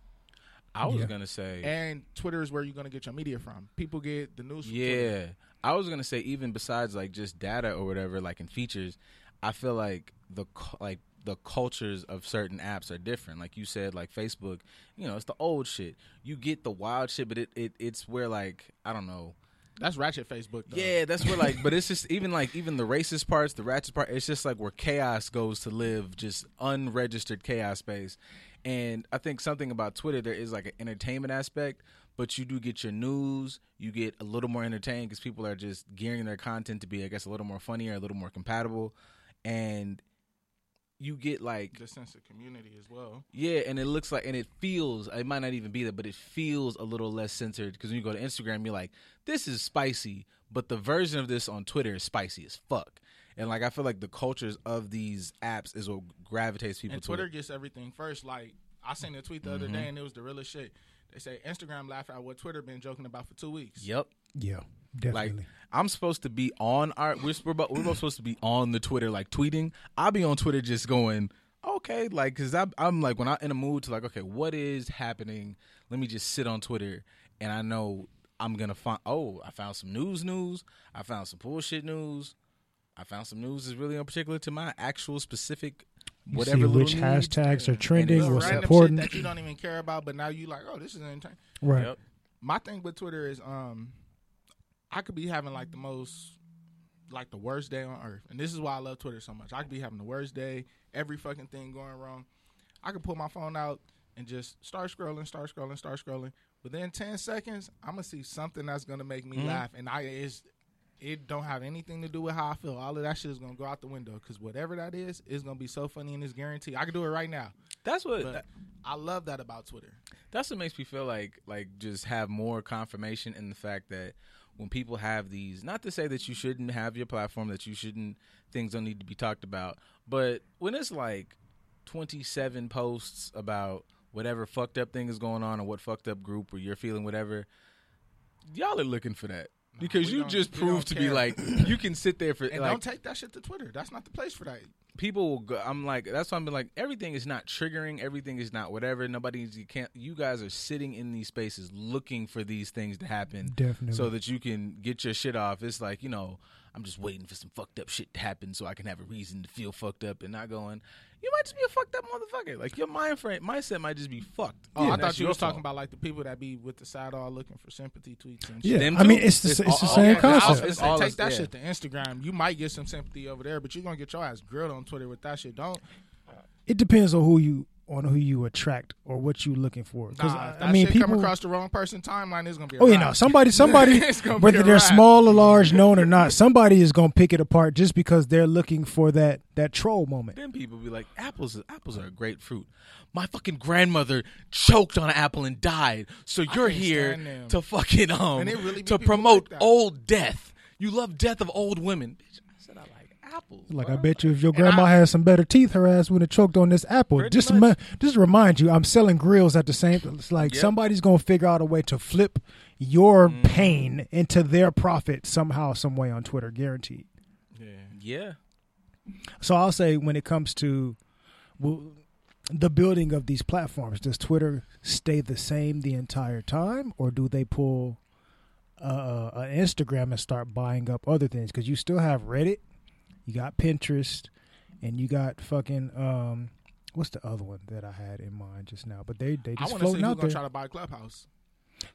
I was Yeah. gonna say. And Twitter is where you're to get your media from. People get the news. Yeah, I was gonna say even besides like just data or whatever, like in features, I feel like the like the cultures of certain apps are different. Like you said, like Facebook, you know, it's the old shit. You get the wild shit, but it, it it's where like I don't know. That's ratchet Facebook. Though. Yeah, that's where like, but it's just even like even the racist parts, the ratchet part. It's just like where chaos goes to live, just unregistered chaos space. And I think something about Twitter, there is like an entertainment aspect, but you do get your news. You get a little more entertained because people are just gearing their content to be, I guess, a little more funnier, a little more compatible, and you get like the sense of community as well. yeah, and it looks like, and it feels, it might not even be that, but it feels a little less censored because when you go to Instagram, you're like, this is spicy, but the version of this on Twitter is spicy as fuck. And like, I feel like the cultures of these apps is what gravitates people And to Twitter it. gets everything first. Like I seen a tweet the other mm-hmm. day, and it was the realest shit. They say Instagram laughed at what Twitter been joking about for two weeks. Yep. Yeah, Like, definitely. I'm supposed to be on our, we're, we're, both, we're both supposed to be on the Twitter, like tweeting. I'll be on Twitter just going, okay, like, cause I'm, I'm like, when I'm in a mood to like, okay, what is happening? Let me just sit on Twitter and I know I'm gonna find, oh, I found some news news. I found some bullshit news. I found some news that's really in particular to my actual specific You whatever which hashtags are trending, what's important. that you don't even care about, but now you like, oh, this is entertaining. right. Yep. My thing with Twitter is, um, I could be having like the most, like the worst day on earth, and this is why I love Twitter so much. I could be having the worst day, every fucking thing going wrong. I could pull my phone out and just start scrolling, start scrolling, start scrolling. Within ten seconds, I'm gonna see something that's gonna make me laugh, and I is it don't have anything to do with how I feel. All of that shit is gonna go out the window because whatever that is is gonna be so funny and it's guaranteed. I can do it right now, That's what, but I love that about Twitter. that's what makes me feel like like just have more confirmation in the fact that when people have these not to say that you shouldn't have your platform that you shouldn't things don't need to be talked about but when it's like 27 posts about whatever fucked up thing is going on or what fucked up group or you're feeling whatever, y'all are looking for that. Because we you just we proved don't to be like you can sit there for And like don't take that shit to Twitter. That's not the place for that. people will go I'm like that's why I'm like everything is not triggering, everything is not whatever. Nobody's you can't you guys are sitting in these spaces looking for these things to happen Definitely. so that you can get your shit off. It's like, you know, I'm just waiting for some fucked up shit to happen so I can have a reason to feel fucked up and not going, you might just be a fucked up motherfucker. Like your mind frame mindset might just be fucked. Oh, I That's thought you your was talking fault. about like the people that be with the side all looking for sympathy tweets and Yeah, shit. Them I mean too. it's the It's it's, the all- same yeah, I was concept. gonna It's say, all take us- that yeah. shit to Instagram. You might get some sympathy over there, but you're gonna get your ass grilled on Twitter with that shit. Don't. It depends on who you on who you attract or what you're looking for. Because Nah, I, I mean, shit people. come across the wrong person timeline, is gonna be. A Oh yeah, wrap. no. Somebody, somebody, It's gonna be whether they're wrap. small or large, known or not, somebody is gonna pick it apart just because they're looking for that that troll moment. Then people be like, apples, apples are a great fruit. My fucking grandmother choked on an apple and died. So you're here to fucking um really to promote like old death. You love death of old women. Bitch, I like apples. Like bro. I bet you, if your grandma I- had some better teeth, her ass would have choked on this apple. Just, much. ma- just to remind you, I'm selling grills at the same. It's like Yep. somebody's gonna figure out a way to flip your Mm. pain into their profit somehow, some way on Twitter, guaranteed. Yeah. Yeah. So I'll say when it comes to well, the building of these platforms, does Twitter stay the same the entire time, or do they pull uh, an Instagram and start buying up other things? Because you still have Reddit, you got Pinterest, and you got fucking um, what's the other one that I had in mind just now? But they they I just want to see floating who's out gonna there. try to buy Clubhouse.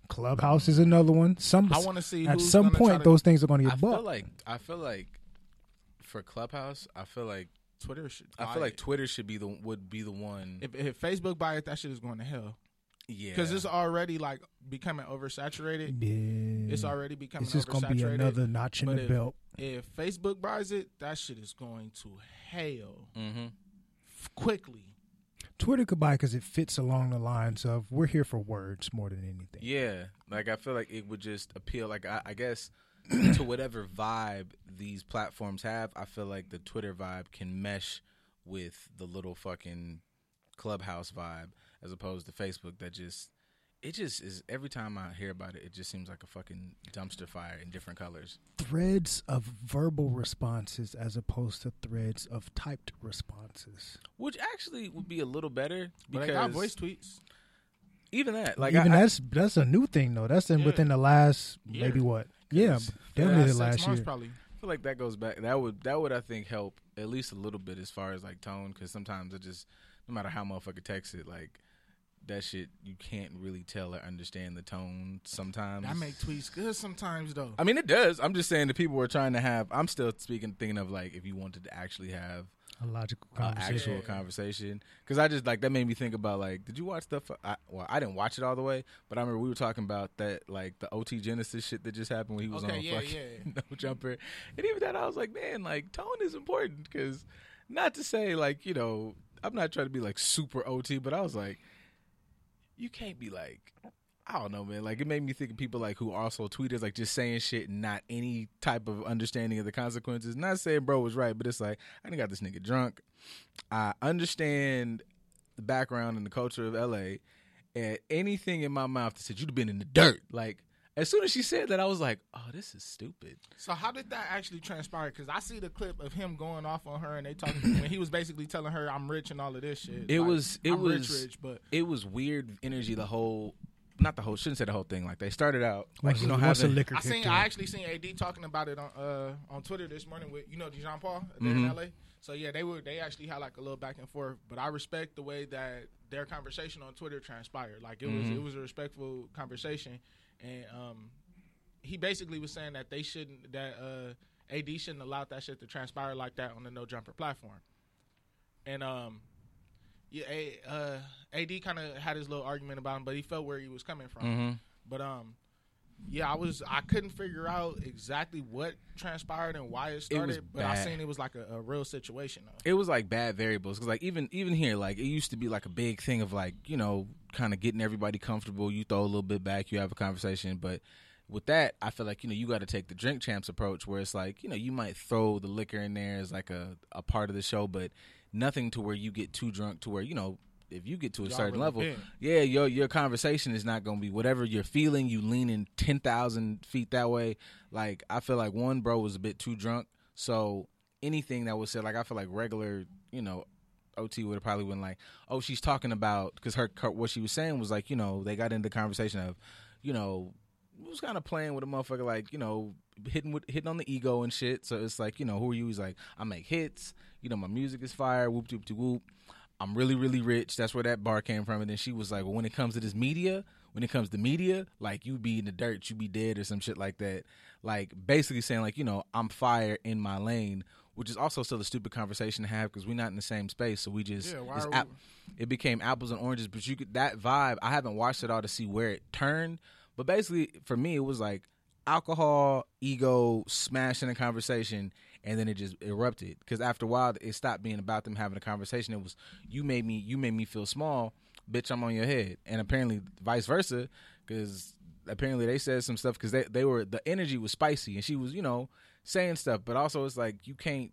Clubhouse is another one. Some I want to see at some point to- those things are going to I get feel bought. like I feel like for Clubhouse, I feel like Twitter should. I feel like it. Twitter should be the would be the one. if, if Facebook buy it, that shit is going to hell yeah, because it's already like becoming oversaturated. yeah, It's already becoming it's just going to be another notch in But the if- belt. If Facebook buys it, that shit is going to hell hmm f- quickly. Twitter could buy because it fits along the lines of we're here for words more than anything. Yeah, like I feel like it would just appeal. Like I, I guess to whatever vibe these platforms have, I feel like the Twitter vibe can mesh with the little fucking clubhouse vibe, as opposed to Facebook. That just it just is. Every time I hear about it, it just seems like a fucking dumpster fire in different colors. Threads of verbal responses as opposed to threads of typed responses. Which actually would be a little better But because got voice tweets. even that, like Even I, I- that's that's a new thing though. That's in Yeah. within the last Year. maybe what? Yeah, definitely the last year. Probably. I feel like that goes back. That would that would I think help at least a little bit as far as like tone because sometimes it just no matter how motherfucker text it like that shit you can't really tell or understand the tone sometimes. I make tweets good sometimes though. I mean it does. I'm just saying the people were trying to have. I'm still speaking thinking of like if you wanted to actually have A logical uh, conversation. actual conversation because I just like that made me think about like did you watch stuff? I, well, I didn't watch it all the way, but I remember we were talking about that like the OT Genasis shit that just happened when he was Okay, on yeah, fucking yeah. no jumper, and even that I was like, man, like tone is important because not to say like you know I'm not trying to be like super OT, but I was like, you can't be like. I don't know, man. Like it made me think of people like who also tweeters, like just saying shit and not any type of understanding of the consequences. Not saying bro was right, but it's like I didn't got this nigga drunk. I understand the background and the culture of LA, and anything in my mouth that said you'd have been in the dirt. Like as soon as she said that, I was like, oh, this is stupid. So how did that actually transpire? Because I see the clip of him going off on her, and they talking when he was basically telling her, "I'm rich" and all of this shit. It Like, was- it I'm was- rich, rich, but It was weird energy. The whole, not the whole, shouldn't say the whole thing. Like they started out like Once, you know once the having liquor I seen in. I actually seen AD talking about it on uh on Twitter this morning with you know Jean Paul there Mm-hmm. in LA. So yeah, they were they actually had like a little back and forth, but I respect the way that their conversation on Twitter transpired. Like it Mm-hmm. was it was a respectful conversation, and um he basically was saying that they shouldn't that uh AD shouldn't allow that shit to transpire like that on the No Jumper platform, and um. Yeah, A- uh, AD kind of had his little argument about him, but he felt where he was coming from. Mm-hmm. But um, yeah, I was I couldn't figure out exactly what transpired and why it started. was but I bad. seen it was like a, a real situation though. it was like bad variables because like even even here like it used to be like a big thing of like you know kind of getting everybody comfortable you throw a little bit back you have a conversation but with that i feel like you know you got to take the drink champs approach where it's like you know you might throw the liquor in there as like a, a part of the show but nothing to where you get too drunk to where you know if you get to a Y'all certain really level, been. yeah, your your conversation is not gonna be whatever you're feeling. You leaning ten thousand feet that way. Like I feel like one bro was a bit too drunk, so anything that was said, like I feel like regular, you know, OT would have probably been like, oh, she's talking about because her, her what she was saying was like, you know, they got into the conversation of, you know, was kind of playing with a motherfucker like, you know, hitting with hitting on the ego and shit. So it's like, you know, who are you? He's like, I make hits. You know, my music is fire. Whoop doop doop whoop. I'm really really rich. That's where that bar came from. And then she was like, well, when it comes to this media, when it comes to media, like you be in the dirt, you be dead or some shit like that. Like basically saying like, you know, I'm fire in my lane. Which is also still a stupid conversation to have because we're not in the same space, so we just Yeah, why are ap- we- it became apples and oranges. But you could that vibe. I haven't watched it all to see where it turned, but basically for me it was like alcohol, ego, smashing a conversation, and then it just erupted. Because after a while, it stopped being about them having a conversation. It was you made me, you made me feel small, bitch. I'm on your head, and apparently vice versa. Because apparently they said some stuff because they they were the energy was spicy, and she was you know saying stuff, but also it's like you can't.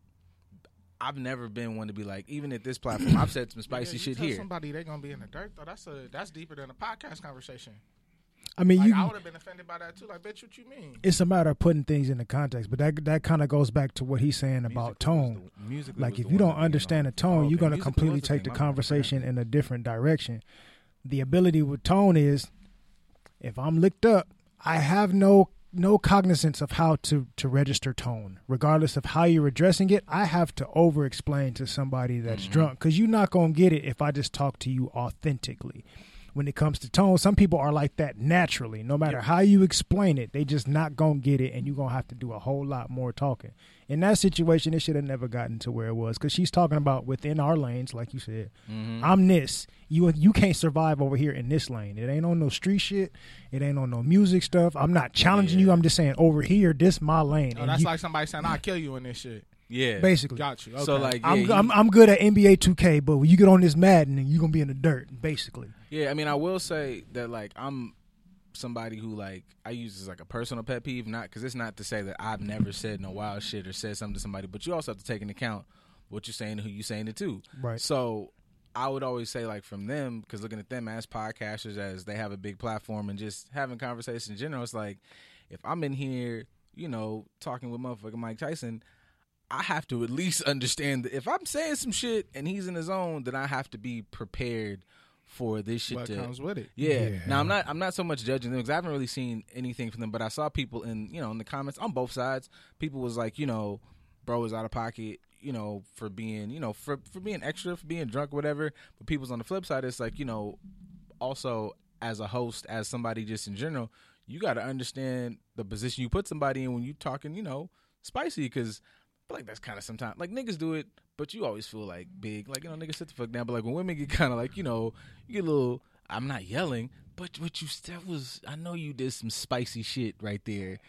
I've never been one to be like, even at this platform, I've said some spicy Yeah, you shit tell here. Somebody they're gonna be in the dirt though. That's a that's deeper than a podcast conversation. I mean, Like you. I would have been offended by that too. Like, bitch, what you mean? It's a matter of putting things into context, but that that kind of goes back to what he's saying about tone. like if you don't understand the tone, you're going to Musically completely was the take the conversation in a different direction. The ability with tone is if I'm licked up, I have no no cognizance of how to to register tone, regardless of how you're addressing it. I have to over explain to somebody that's Mm-hmm. drunk because you're not gonna get it if I just talk to you authentically. When it comes to tone, some people are like that naturally. No matter how you explain it, they just not gonna get it, and you're gonna have to do a whole lot more talking. In that situation, it should have never gotten to where it was because she's talking about within our lanes, like you said. Mm-hmm. I'm this. You you can't survive over here in this lane. It ain't on no street shit. It ain't on no music stuff. I'm not challenging you. I'm just saying over here, this my lane. Oh, And that's you- like somebody saying I'll kill you in this shit. Yeah, basically. Got you. Okay. So like, yeah, I'm, he- I'm I'm good at NBA 2K, but when you get on this Madden, you're gonna be in the dirt, basically. Yeah, I mean, I will say that like I'm somebody who like I use as like a personal pet peeve, not because it's not to say that I've never said no wild shit or said something to somebody, but you also have to take into account what you're saying and who you're saying it to. Right. So I would always say like from them because looking at them as podcasters, as they have a big platform and just having conversations in general, it's like if I'm in here, you know, talking with motherfucking Mike Tyson. I have to at least understand that if I'm saying some shit and he's in his own, then I have to be prepared for this shit what to comes with it? yeah. Yeah. Now I'm not. I'm not so much judging them because I haven't really seen anything from them. But I saw people in you know in the comments on both sides. People was like, you know, bro is out of pocket. You know, for being you know for for being extra, for being drunk, whatever. But people's on the flip side, it's like you know, also as a host, as somebody just in general, you got to understand the position you put somebody in when you're talking. You know, spicy because. Feel like that's kind of sometimes like niggas do it, but you always feel like big, like you know, nigga, sit the fuck down. But like when women get kind of like you know, you get a little. I'm not yelling, but what you that was. I know you did some spicy shit right there,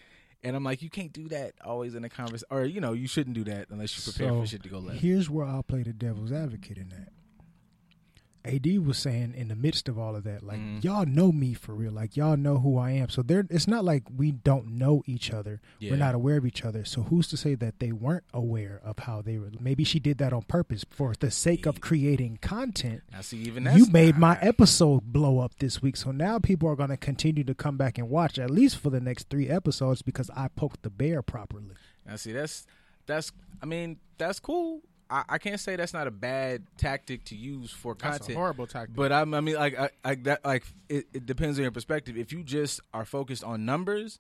and I'm like, you can't do that always in a conversation, or you know, you shouldn't do that unless you prepare So, for shit to go left. Here's where I'll play the devil's advocate in that. AD was saying in the midst of all of that, like Mm. y'all know me for real, like y'all know who I am. So there, it's not like we don't know each other. Yeah. We're not aware of each other. So who's to say that they weren't aware of how they were? Maybe she did that on purpose for the sake of creating content. Now, see, even that's You made my episode blow up this week, so now people are going to continue to come back and watch at least for the next three episodes because I poked the bear properly. Now, see, that's that's. I mean, that's cool. I, I can't say that's not a bad tactic to use for content. a horrible tactic. But I'm, I mean, like, I, I that like it, it depends on your perspective. If you just are focused on numbers,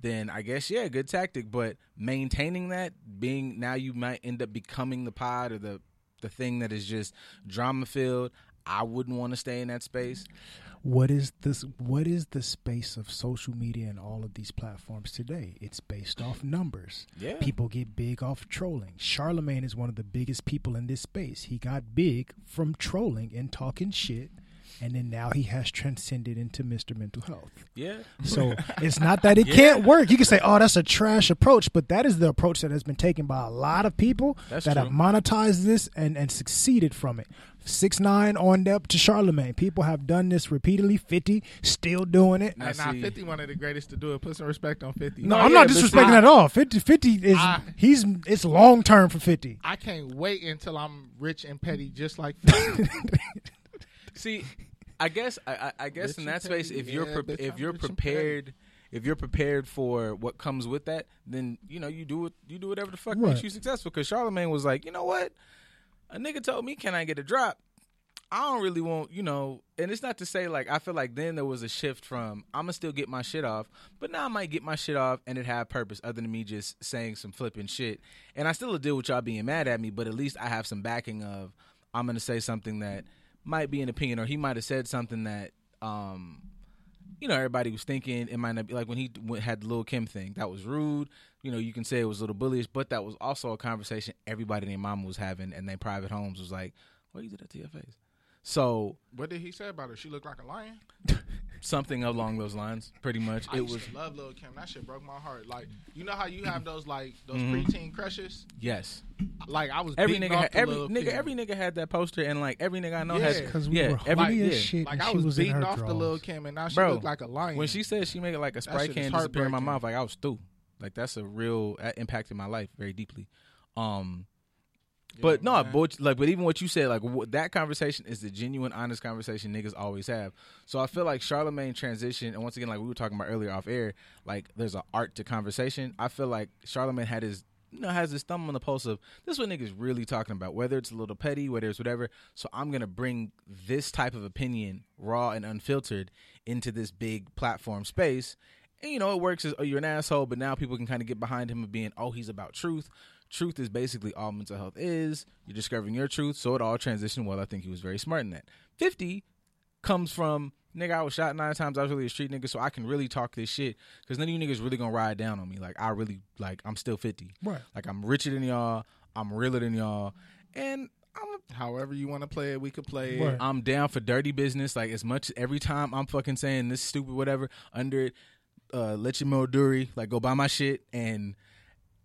then I guess yeah, good tactic. But maintaining that, being now you might end up becoming the pod or the the thing that is just drama filled. I wouldn't want to stay in that space. What is this? What is the space of social media and all of these platforms today? It's based off numbers. Yeah. People get big off trolling. Charlemagne is one of the biggest people in this space. He got big from trolling and talking shit, and then now he has transcended into Mr. Mental Health. Yeah. So it's not that it can't work. You can say, "Oh, that's a trash approach," but that is the approach that has been taken by a lot of people That's that true. have monetized this and and succeeded from it. Six nine on up to Charlemagne. People have done this repeatedly. Fifty still doing it. Now, and now see- 50 of the greatest to do it. Put some respect on 50. No, No, I'm yeah, not disrespecting see- at all. 50, 50 is I- he's it's long term for fifty. I can't wait until I'm rich and petty just like 50. See, I guess I, I, guess in that space, if you're pre- if I'm you're prepared, if you're prepared for what comes with that, then you know you do it. You do whatever the fuck makes Right. you successful. Because Charlemagne was like, you know what, a nigga told me, can I get a drop? I don't really want, you know, and it's not to say like I feel like then there was a shift from I'm gonna still get my shit off, but now I might get my shit off and it have purpose other than me just saying some flipping shit. And I still deal with y'all being mad at me, but at least I have some backing of I'm gonna say something that might be an opinion, or he might have said something that um you know everybody was thinking it might not be like when he went, had the Lil Kim thing that was rude. You know, you can say it was a little bullish, but that was also a conversation everybody and their mama was having, and their private homes was like, "Why you did that to your face?" So What did he say about her? She looked like a lion. something along those lines, pretty much. I it used was to love Lil Kim. That shit broke my heart. Like you know how you have those like those Mhm. preteen crushes. yes. Like I was Every nigga, off had, every Lil' nigga, Kim. every nigga had that poster, and like every nigga I know Yeah. has Because we yeah, were every horny yeah. shit, Like I was, was beating her off the drawers. Lil Kim, and now she Bro, looked like a lion. When she said she made like a Sprite can is disappear in my mouth, like I was through. Like that's a real that impacted my life very deeply. Um, but no, man. but like, but even what you said, like that conversation is the genuine, honest conversation niggas always have. So I feel like Charlemagne transition, and once again, like we were talking about earlier off air, like there's an art to conversation. I feel like Charlemagne had his, you know, has his thumb on the pulse of this. is what niggas really talking about, whether it's a little petty, whether it's whatever. So I'm gonna bring this type of opinion, raw and unfiltered, into this big platform space. And you know, it works as oh, you're an asshole, but now people can kind of get behind him of being, oh, he's about truth. Truth is basically all mental health is. You're discovering your truth, so it all transitioned well. I think he was very smart in that. Fifty comes from nigga. I was shot nine times. I was really a street nigga, so I can really talk this shit because none of you niggas really gonna ride down on me. Like I really like. I'm still fifty. Right. Like I'm richer than y'all. I'm realer than y'all, and I'm however you want to play it, we could play it. Right. I'm down for dirty business. Like as much every time I'm fucking saying this stupid whatever under it, uh, let your Moduri like go buy my shit. And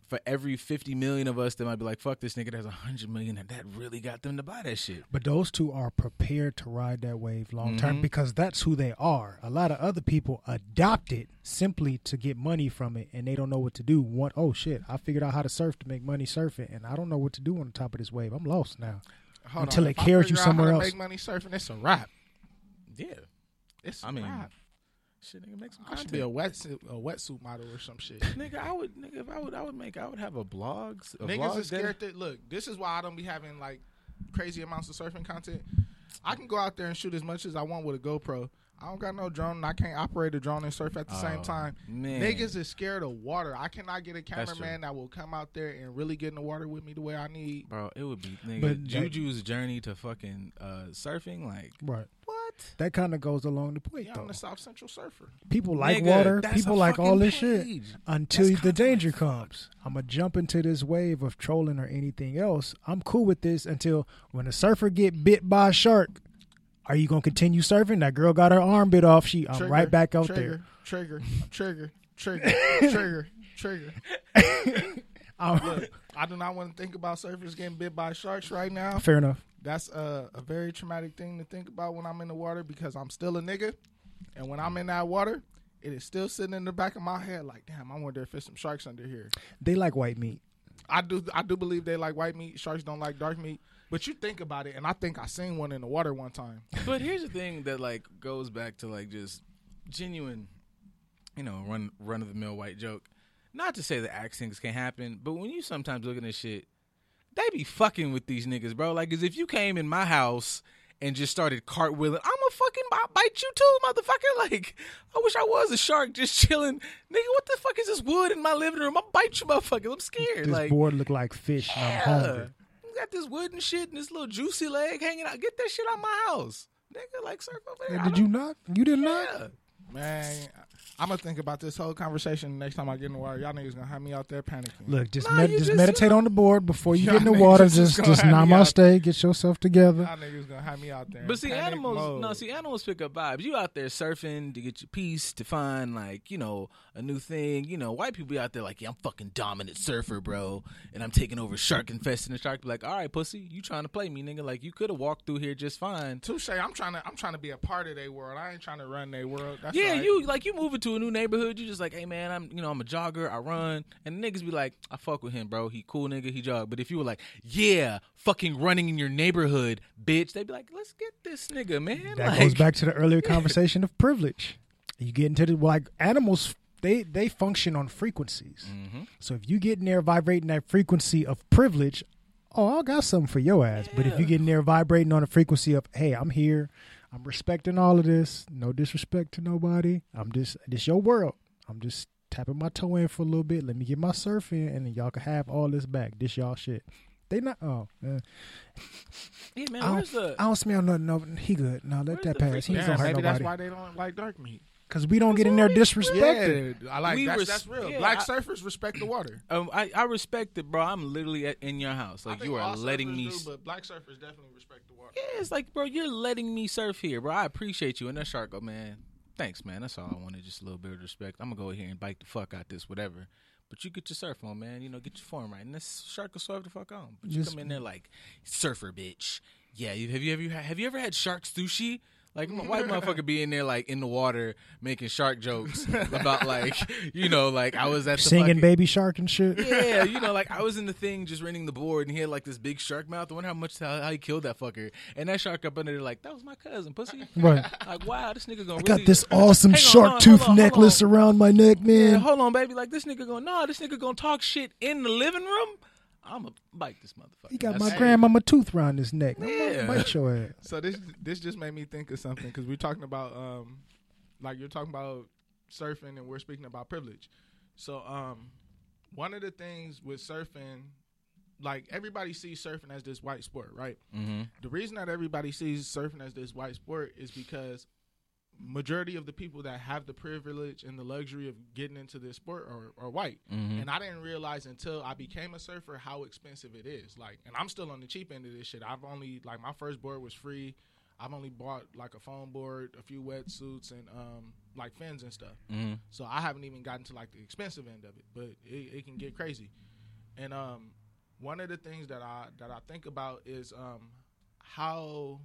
for every 50 million of us that might be like, fuck this nigga, there's a hundred million and that really got them to buy that shit. But those two are prepared to ride that wave long term Mhm. because that's who they are. A lot of other people adopt it simply to get money from it and they don't know what to do. One, oh shit, I figured out how to surf to make money surfing and I don't know what to do on the top of this wave. I'm lost now. Hold Until on. it If I carries you figure out how somewhere to else. Make money surfing. It's a wrap. Yeah. It's a I mean, wrap. Shit, nigga, make some I content. should be a wetsuit, a wetsuit model or some shit. nigga, I would, nigga, if I would, I would make, I would have a blog. A Niggas vlog is scared that- to look. This is why I don't be having like crazy amounts of surfing content. I can go out there and shoot as much as I want with a GoPro. I don't got no drone. and I can't operate a drone and surf at the same Oh, time. man. Niggas is scared of water. I cannot get a true. cameraman that will come out there and really get in the water with me the way I need. Bro, it would be nigga, But that- Juju's journey to fucking uh, surfing. Like, Right. what? That kind of goes along the point Yeah, though. I'm the South Central surfer. People like Nigga, water. People like all fucking this shit until That's the danger fuck. comes. I'm gonna jump into this wave of trolling or anything else. I'm cool with this until when a surfer get bit by a shark. Are you gonna continue surfing? That girl got her arm bit off. She I'm Trigger, right back out there. trigger, Trigger, trigger, trigger, trigger, trigger. I'm- Look, I do not want to think about surfers getting bit by sharks right now. fair enough. That's a, a very traumatic thing to think about when I'm in the water because I'm still a nigga, and when I'm in that water, it is still sitting in the back of my head like, damn, I wonder if there's some sharks under here. They like white meat. I do, I do believe they like white meat. Sharks don't like dark meat. But you think about it, and I think I seen one in the water one time. But here's the thing that like goes back to like just genuine, you know, run run of the mill white joke. Not to say that accidents can happen, but when you sometimes look at this shit, they be fucking with these niggas, bro. Like, as if you came in my house and just started cartwheeling, I'm a fucking bi- bite you too, motherfucker. Like, I wish I was a shark just chilling, nigga. What the fuck is this wood in my living room? I'll bite you, motherfucker. I'm scared. This like, board look like fish and I'm hungry. you got this wooden shit and this little juicy leg hanging out. Get that shit out my house, nigga. Like circle. over there. Yeah, did you not? You did not? Man, I'm gonna think about this whole conversation next time I get in the water. Y'all niggas gonna have me out there panicking. Look, just Nah, med- you just, just, meditate you on the board before you Y'all get in the niggas water. just Just gonna just have me out. namaste, get yourself together. Y'all niggas gonna have me out there. in But see, panic animals. mode. No, see, animals pick up vibes. You out there surfing to get your peace, to find like you know a new thing. You know, white people be out there like, yeah, I'm fucking dominant surfer, bro, and I'm taking over shark infesting the shark. Be like, all right, pussy, you trying to play me, nigga? Like you could have walked through here just fine. Touche. I'm trying to. I'm trying to be a part of their world. I ain't trying to run their world. That's Yeah, right. you like you moving move into a new neighborhood, you just like, hey man, I'm you know I'm a jogger, I run, and niggas be like, I fuck with him, bro. He cool nigga, he jog. But if you were like, yeah, fucking running in your neighborhood, bitch, they'd be like, let's get this nigga, man. That like, goes back to the earlier conversation of privilege. You get into the like animals. They they function on frequencies. Mm-hmm. So if you get in there vibrating that frequency of privilege, oh, I got something for your ass. But if you get in there vibrating on the frequency of, hey, I'm here, I'm respecting all of this. No disrespect to nobody. I'm just this your world. I'm just tapping my toe in for a little bit. Let me get my surf in, and then y'all can have all this back. This y'all shit. They not. Oh, uh, yeah, man, I where's don't, the I don't smell nothing. No, he good. No, let that pass. He freaking- ain't Yeah, gonna hurt maybe that's why they don't like dark meat. Cause we don't get in there disrespected. Yeah, I like We that's, res- that's real. yeah, Black I- surfers respect the water. Um, I, I respect it, bro. I'm literally at, in your house. Like you are letting me. do, but black surfers definitely respect the water. yeah, it's like, bro, you're letting me surf here, bro. I appreciate you. And that shark go, man. Thanks, man. That's all I wanted. Just a little bit of respect. I'm gonna go here and bite the fuck out this, whatever. But you get your surf on, man. You know, get your form right, and this shark will surf the fuck on. But you Just- come in there like surfer, bitch. Yeah, have you ever have you ever had shark sushi? Like my white motherfucker be in there like in the water making shark jokes about like you know like I was at the Singing fucking, baby shark and shit. yeah, you know, like I was in the thing just renting the board, and he had like this big shark mouth. I wonder how much how, how he killed that fucker. And that shark up under there, like that was my cousin, pussy. Right. Like wow, this nigga gonna I really got this awesome on, shark on, tooth on, necklace around my neck, Yeah, man. hold on, baby. Like this nigga gonna nah, this nigga gonna talk shit in the living room. I'ma bite this motherfucker. he got That's- my grandmama tooth around his neck. I'm Yeah. gonna bite your ass. So this this just made me think of something because we're talking about um like you're talking about surfing and we're speaking about privilege. So um one of the things with surfing like everybody sees surfing as this white sport, right? Mhm. The reason that everybody sees surfing as this white sport is because majority of the people that have the privilege and the luxury of getting into this sport are, are white. Mhm. And I didn't realize until I became a surfer how expensive it is. Like, and I'm still on the cheap end of this shit. I've only like my first board was free. I've only bought like a foam board, a few wetsuits, and um like fins and stuff. Mhm. So I haven't even gotten to like the expensive end of it, but it, it can get crazy. And um, one of the things that I that I think about is um, how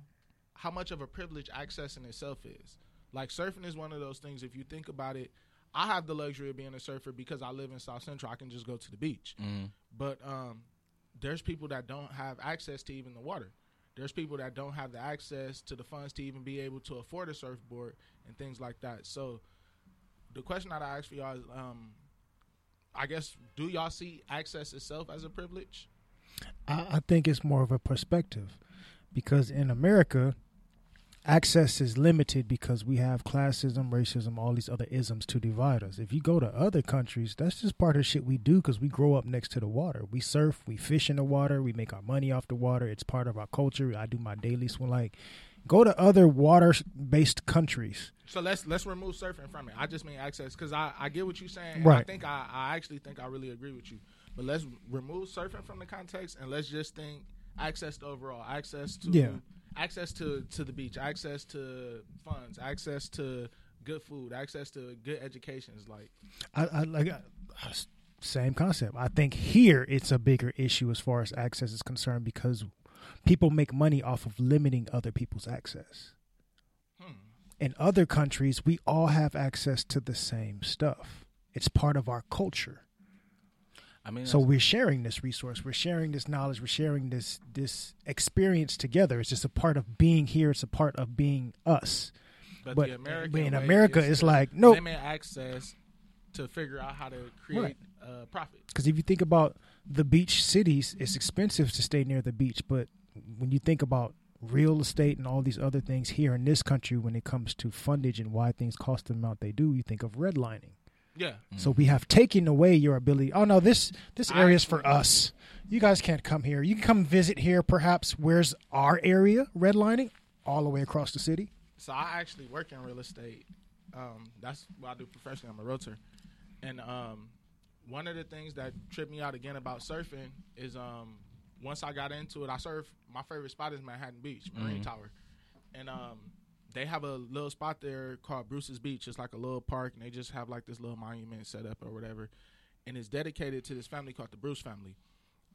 how much of a privilege access in itself is. Like surfing is one of those things. If you think about it, I have the luxury of being a surfer because I live in South Central. I can just go to the beach. Mhm. But um, there's people that don't have access to even the water. There's people that don't have the access to the funds to even be able to afford a surfboard and things like that. So the question that I ask for y'all is, um, I guess, do y'all see access itself as a privilege? I, I think it's more of a perspective because in America, access is limited because we have classism, racism, all these other isms to divide us. If you go to other countries, that's just part of shit we do because we grow up next to the water. We surf, we fish in the water, we make our money off the water. It's part of our culture. I do my daily swim. Like, go to other water-based countries. So let's let's remove surfing from it. I just mean access because I, I get what you're saying. and I think I, I actually think I really agree with you. But let's remove surfing from the context and let's just think access to overall access to Yeah. Access to to the beach, access to funds, access to good food, access to good education is like I, I like I, same concept. I think here it's a bigger issue as far as access is concerned because people make money off of limiting other people's access. hmm. In other countries, we all have access to the same stuff. It's part of our culture. I mean, So we're sharing this resource, we're sharing this knowledge, we're sharing this this experience together. It's just a part of being here. It's a part of being us. But, But- the American in America, is it's like, nope. limit access to figure out how to create Right. uh, profit. Because if you think about the beach cities, it's expensive to stay near the beach. But when you think about real estate and all these other things here in this country, when it comes to fundage and why things cost the amount they do, you think of redlining. Yeah. So we have taken away your ability. Oh no, this this area is for us. You guys can't come here. You can come visit here. Perhaps where's our area redlining all the way across the city. So I actually work in real estate. Um, that's what I do professionally. I'm a realtor, and um, one of the things that tripped me out again about surfing is um, once I got into it, I surf. My favorite spot is Manhattan Beach, Marine Tower, and um, they have a little spot there called Bruce's Beach. It's like a little park, and they just have like this little monument set up or whatever, and it's dedicated to this family called the Bruce family.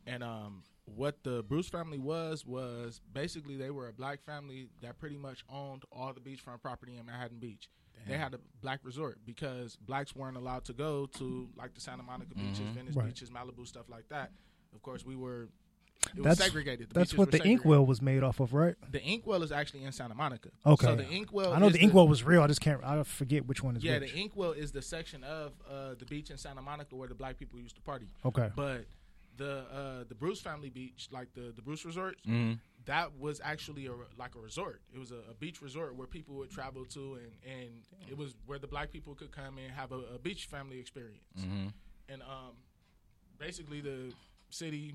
and um, what the Bruce family was was basically they were a black family that pretty much owned all the beachfront property in Manhattan Beach. They had a black resort because blacks weren't allowed to go to like the Santa Monica beaches, Venice Right. beaches, Malibu, stuff like that. Of course, we were. It was That's segregated. The that's what the segregated. inkwell was made off of, right? The inkwell is actually in Santa Monica. Okay. So the inkwell. I know the inkwell was real. I just can't. I forget which one is Yeah, which. the inkwell is the section of uh, the beach in Santa Monica where the black people used to party. okay. But the uh, the Bruce family beach, like the the Bruce resort, Mm-hmm. that was actually a like a resort. It was a, a beach resort where people would travel to, and and it was where the black people could come and have a, a beach family experience. Mm-hmm. And um, basically the city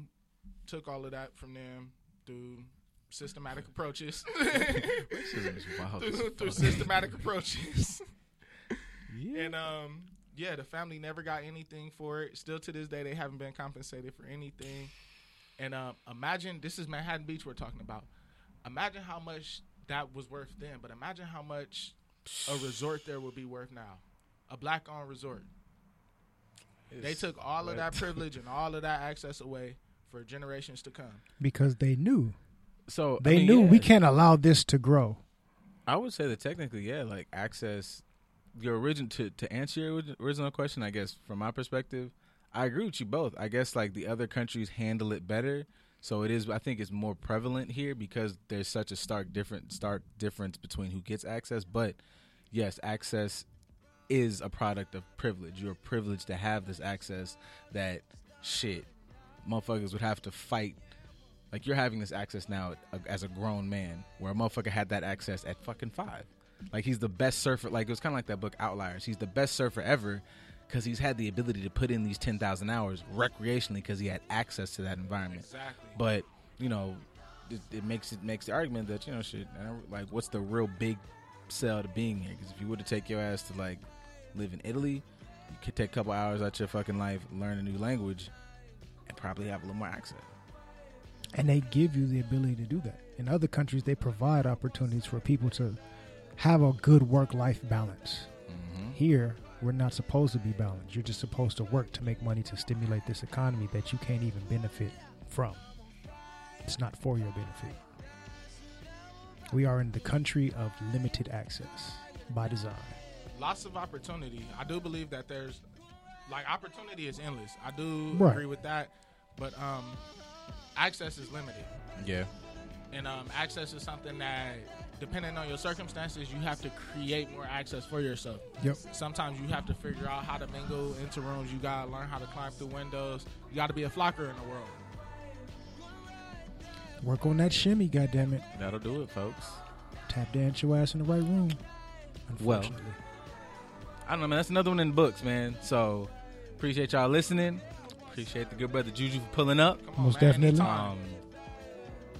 took all of that from them through systematic approaches. Racism is wild. as through, through systematic approaches. Yeah. And um, yeah, the family never got anything for it. Still to this day, they haven't been compensated for anything. And um, imagine this is Manhattan Beach we're talking about. Imagine how much that was worth then, but imagine how much a resort there would be worth now. A black-owned resort. They took all of that privilege and all of that access away for generations to come. Because they knew. So I They mean, knew yeah. we can't allow this to grow. I would say that technically, yeah, like access. Your origin to to answer your original question, I guess from my perspective, I agree with you both. I guess like the other countries handle it better, so it is. I think it's more prevalent here because there's such a stark different stark difference between who gets access. But yes, access is a product of privilege. You're privileged to have this access that shit motherfuckers would have to fight like you're having this access now uh, as a grown man, where a motherfucker had that access at fucking five. Like he's the best surfer. Like it was kind of like that book Outliers. He's the best surfer ever because he's had the ability to put in these ten thousand hours recreationally because he had access to that environment. Exactly. But you know, it, it makes it makes the argument that you know shit. Like, what's the real big sell to being here? Because if you were to take your ass to like live in Italy, you could take a couple hours out your fucking life, learn a new language, and probably have a little more access. And they give you the ability to do that. In other countries, they provide opportunities for people to have a good work life balance. Mm-hmm. Here, we're not supposed to be balanced. You're just supposed to work to make money to stimulate this economy that you can't even benefit from. It's not for your benefit. We are in the country of limited access by design. lots of opportunity. I do believe that there's like opportunity is endless. I do Right. agree with that, but um, access is limited, Yeah. and um, access is something that, depending on your circumstances, you have to create more access for yourself. Yep. Sometimes you have to figure out how to mingle into rooms. You gotta learn how to climb through windows. You gotta be a flocker in the world. Work on that shimmy, goddammit. That'll do it, folks. Tap dance your ass in the right room. Well, I don't know, man. That's another one in the books, man. So appreciate y'all listening. Appreciate the good brother Juju for pulling up. On, Most man, definitely. Um,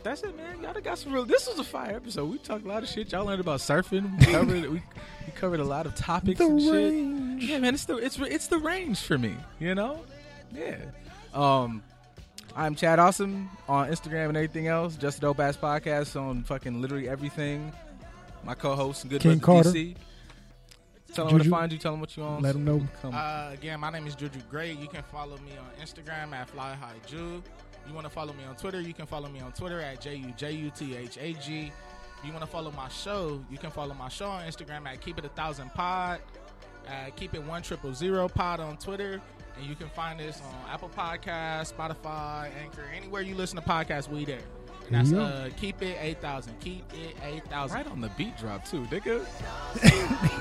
that's it, man. Y'all got some real. This was a fire episode. We talked a lot of shit. Y'all learned about surfing. We covered. we, we covered a lot of topics the and shit. range. Yeah, man. It's the it's it's the range for me. You know. Yeah. Um. I'm Chad Awesome on Instagram and everything else. Just a dope ass podcast on fucking literally everything. My co-host, good King brother Carter. DC. Tell them where to Juju. find you. Tell them what you on. Let 'em know. Come. Uh, again, my name is Juju Gray. You can follow me on Instagram at Fly High Ju. You want to follow me on Twitter? You can follow me on Twitter at J U J U T H A G. If you want to follow my show, you can follow my show on Instagram at Keep It a Thousand Pod. Uh, keep it one triple zero pod on Twitter, and you can find this on Apple Podcasts, Spotify, Anchor, anywhere you listen to podcasts. We there. And that's uh, Keep It Eight Thousand. Keep It Eight Thousand. Right on the beat drop too, nigga.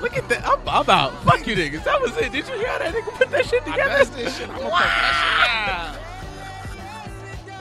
Look at that. I'm, I'm out. Fuck you, niggas. That was it. Did you hear how that nigga put that shit I together? messed this shit. I'm a professional.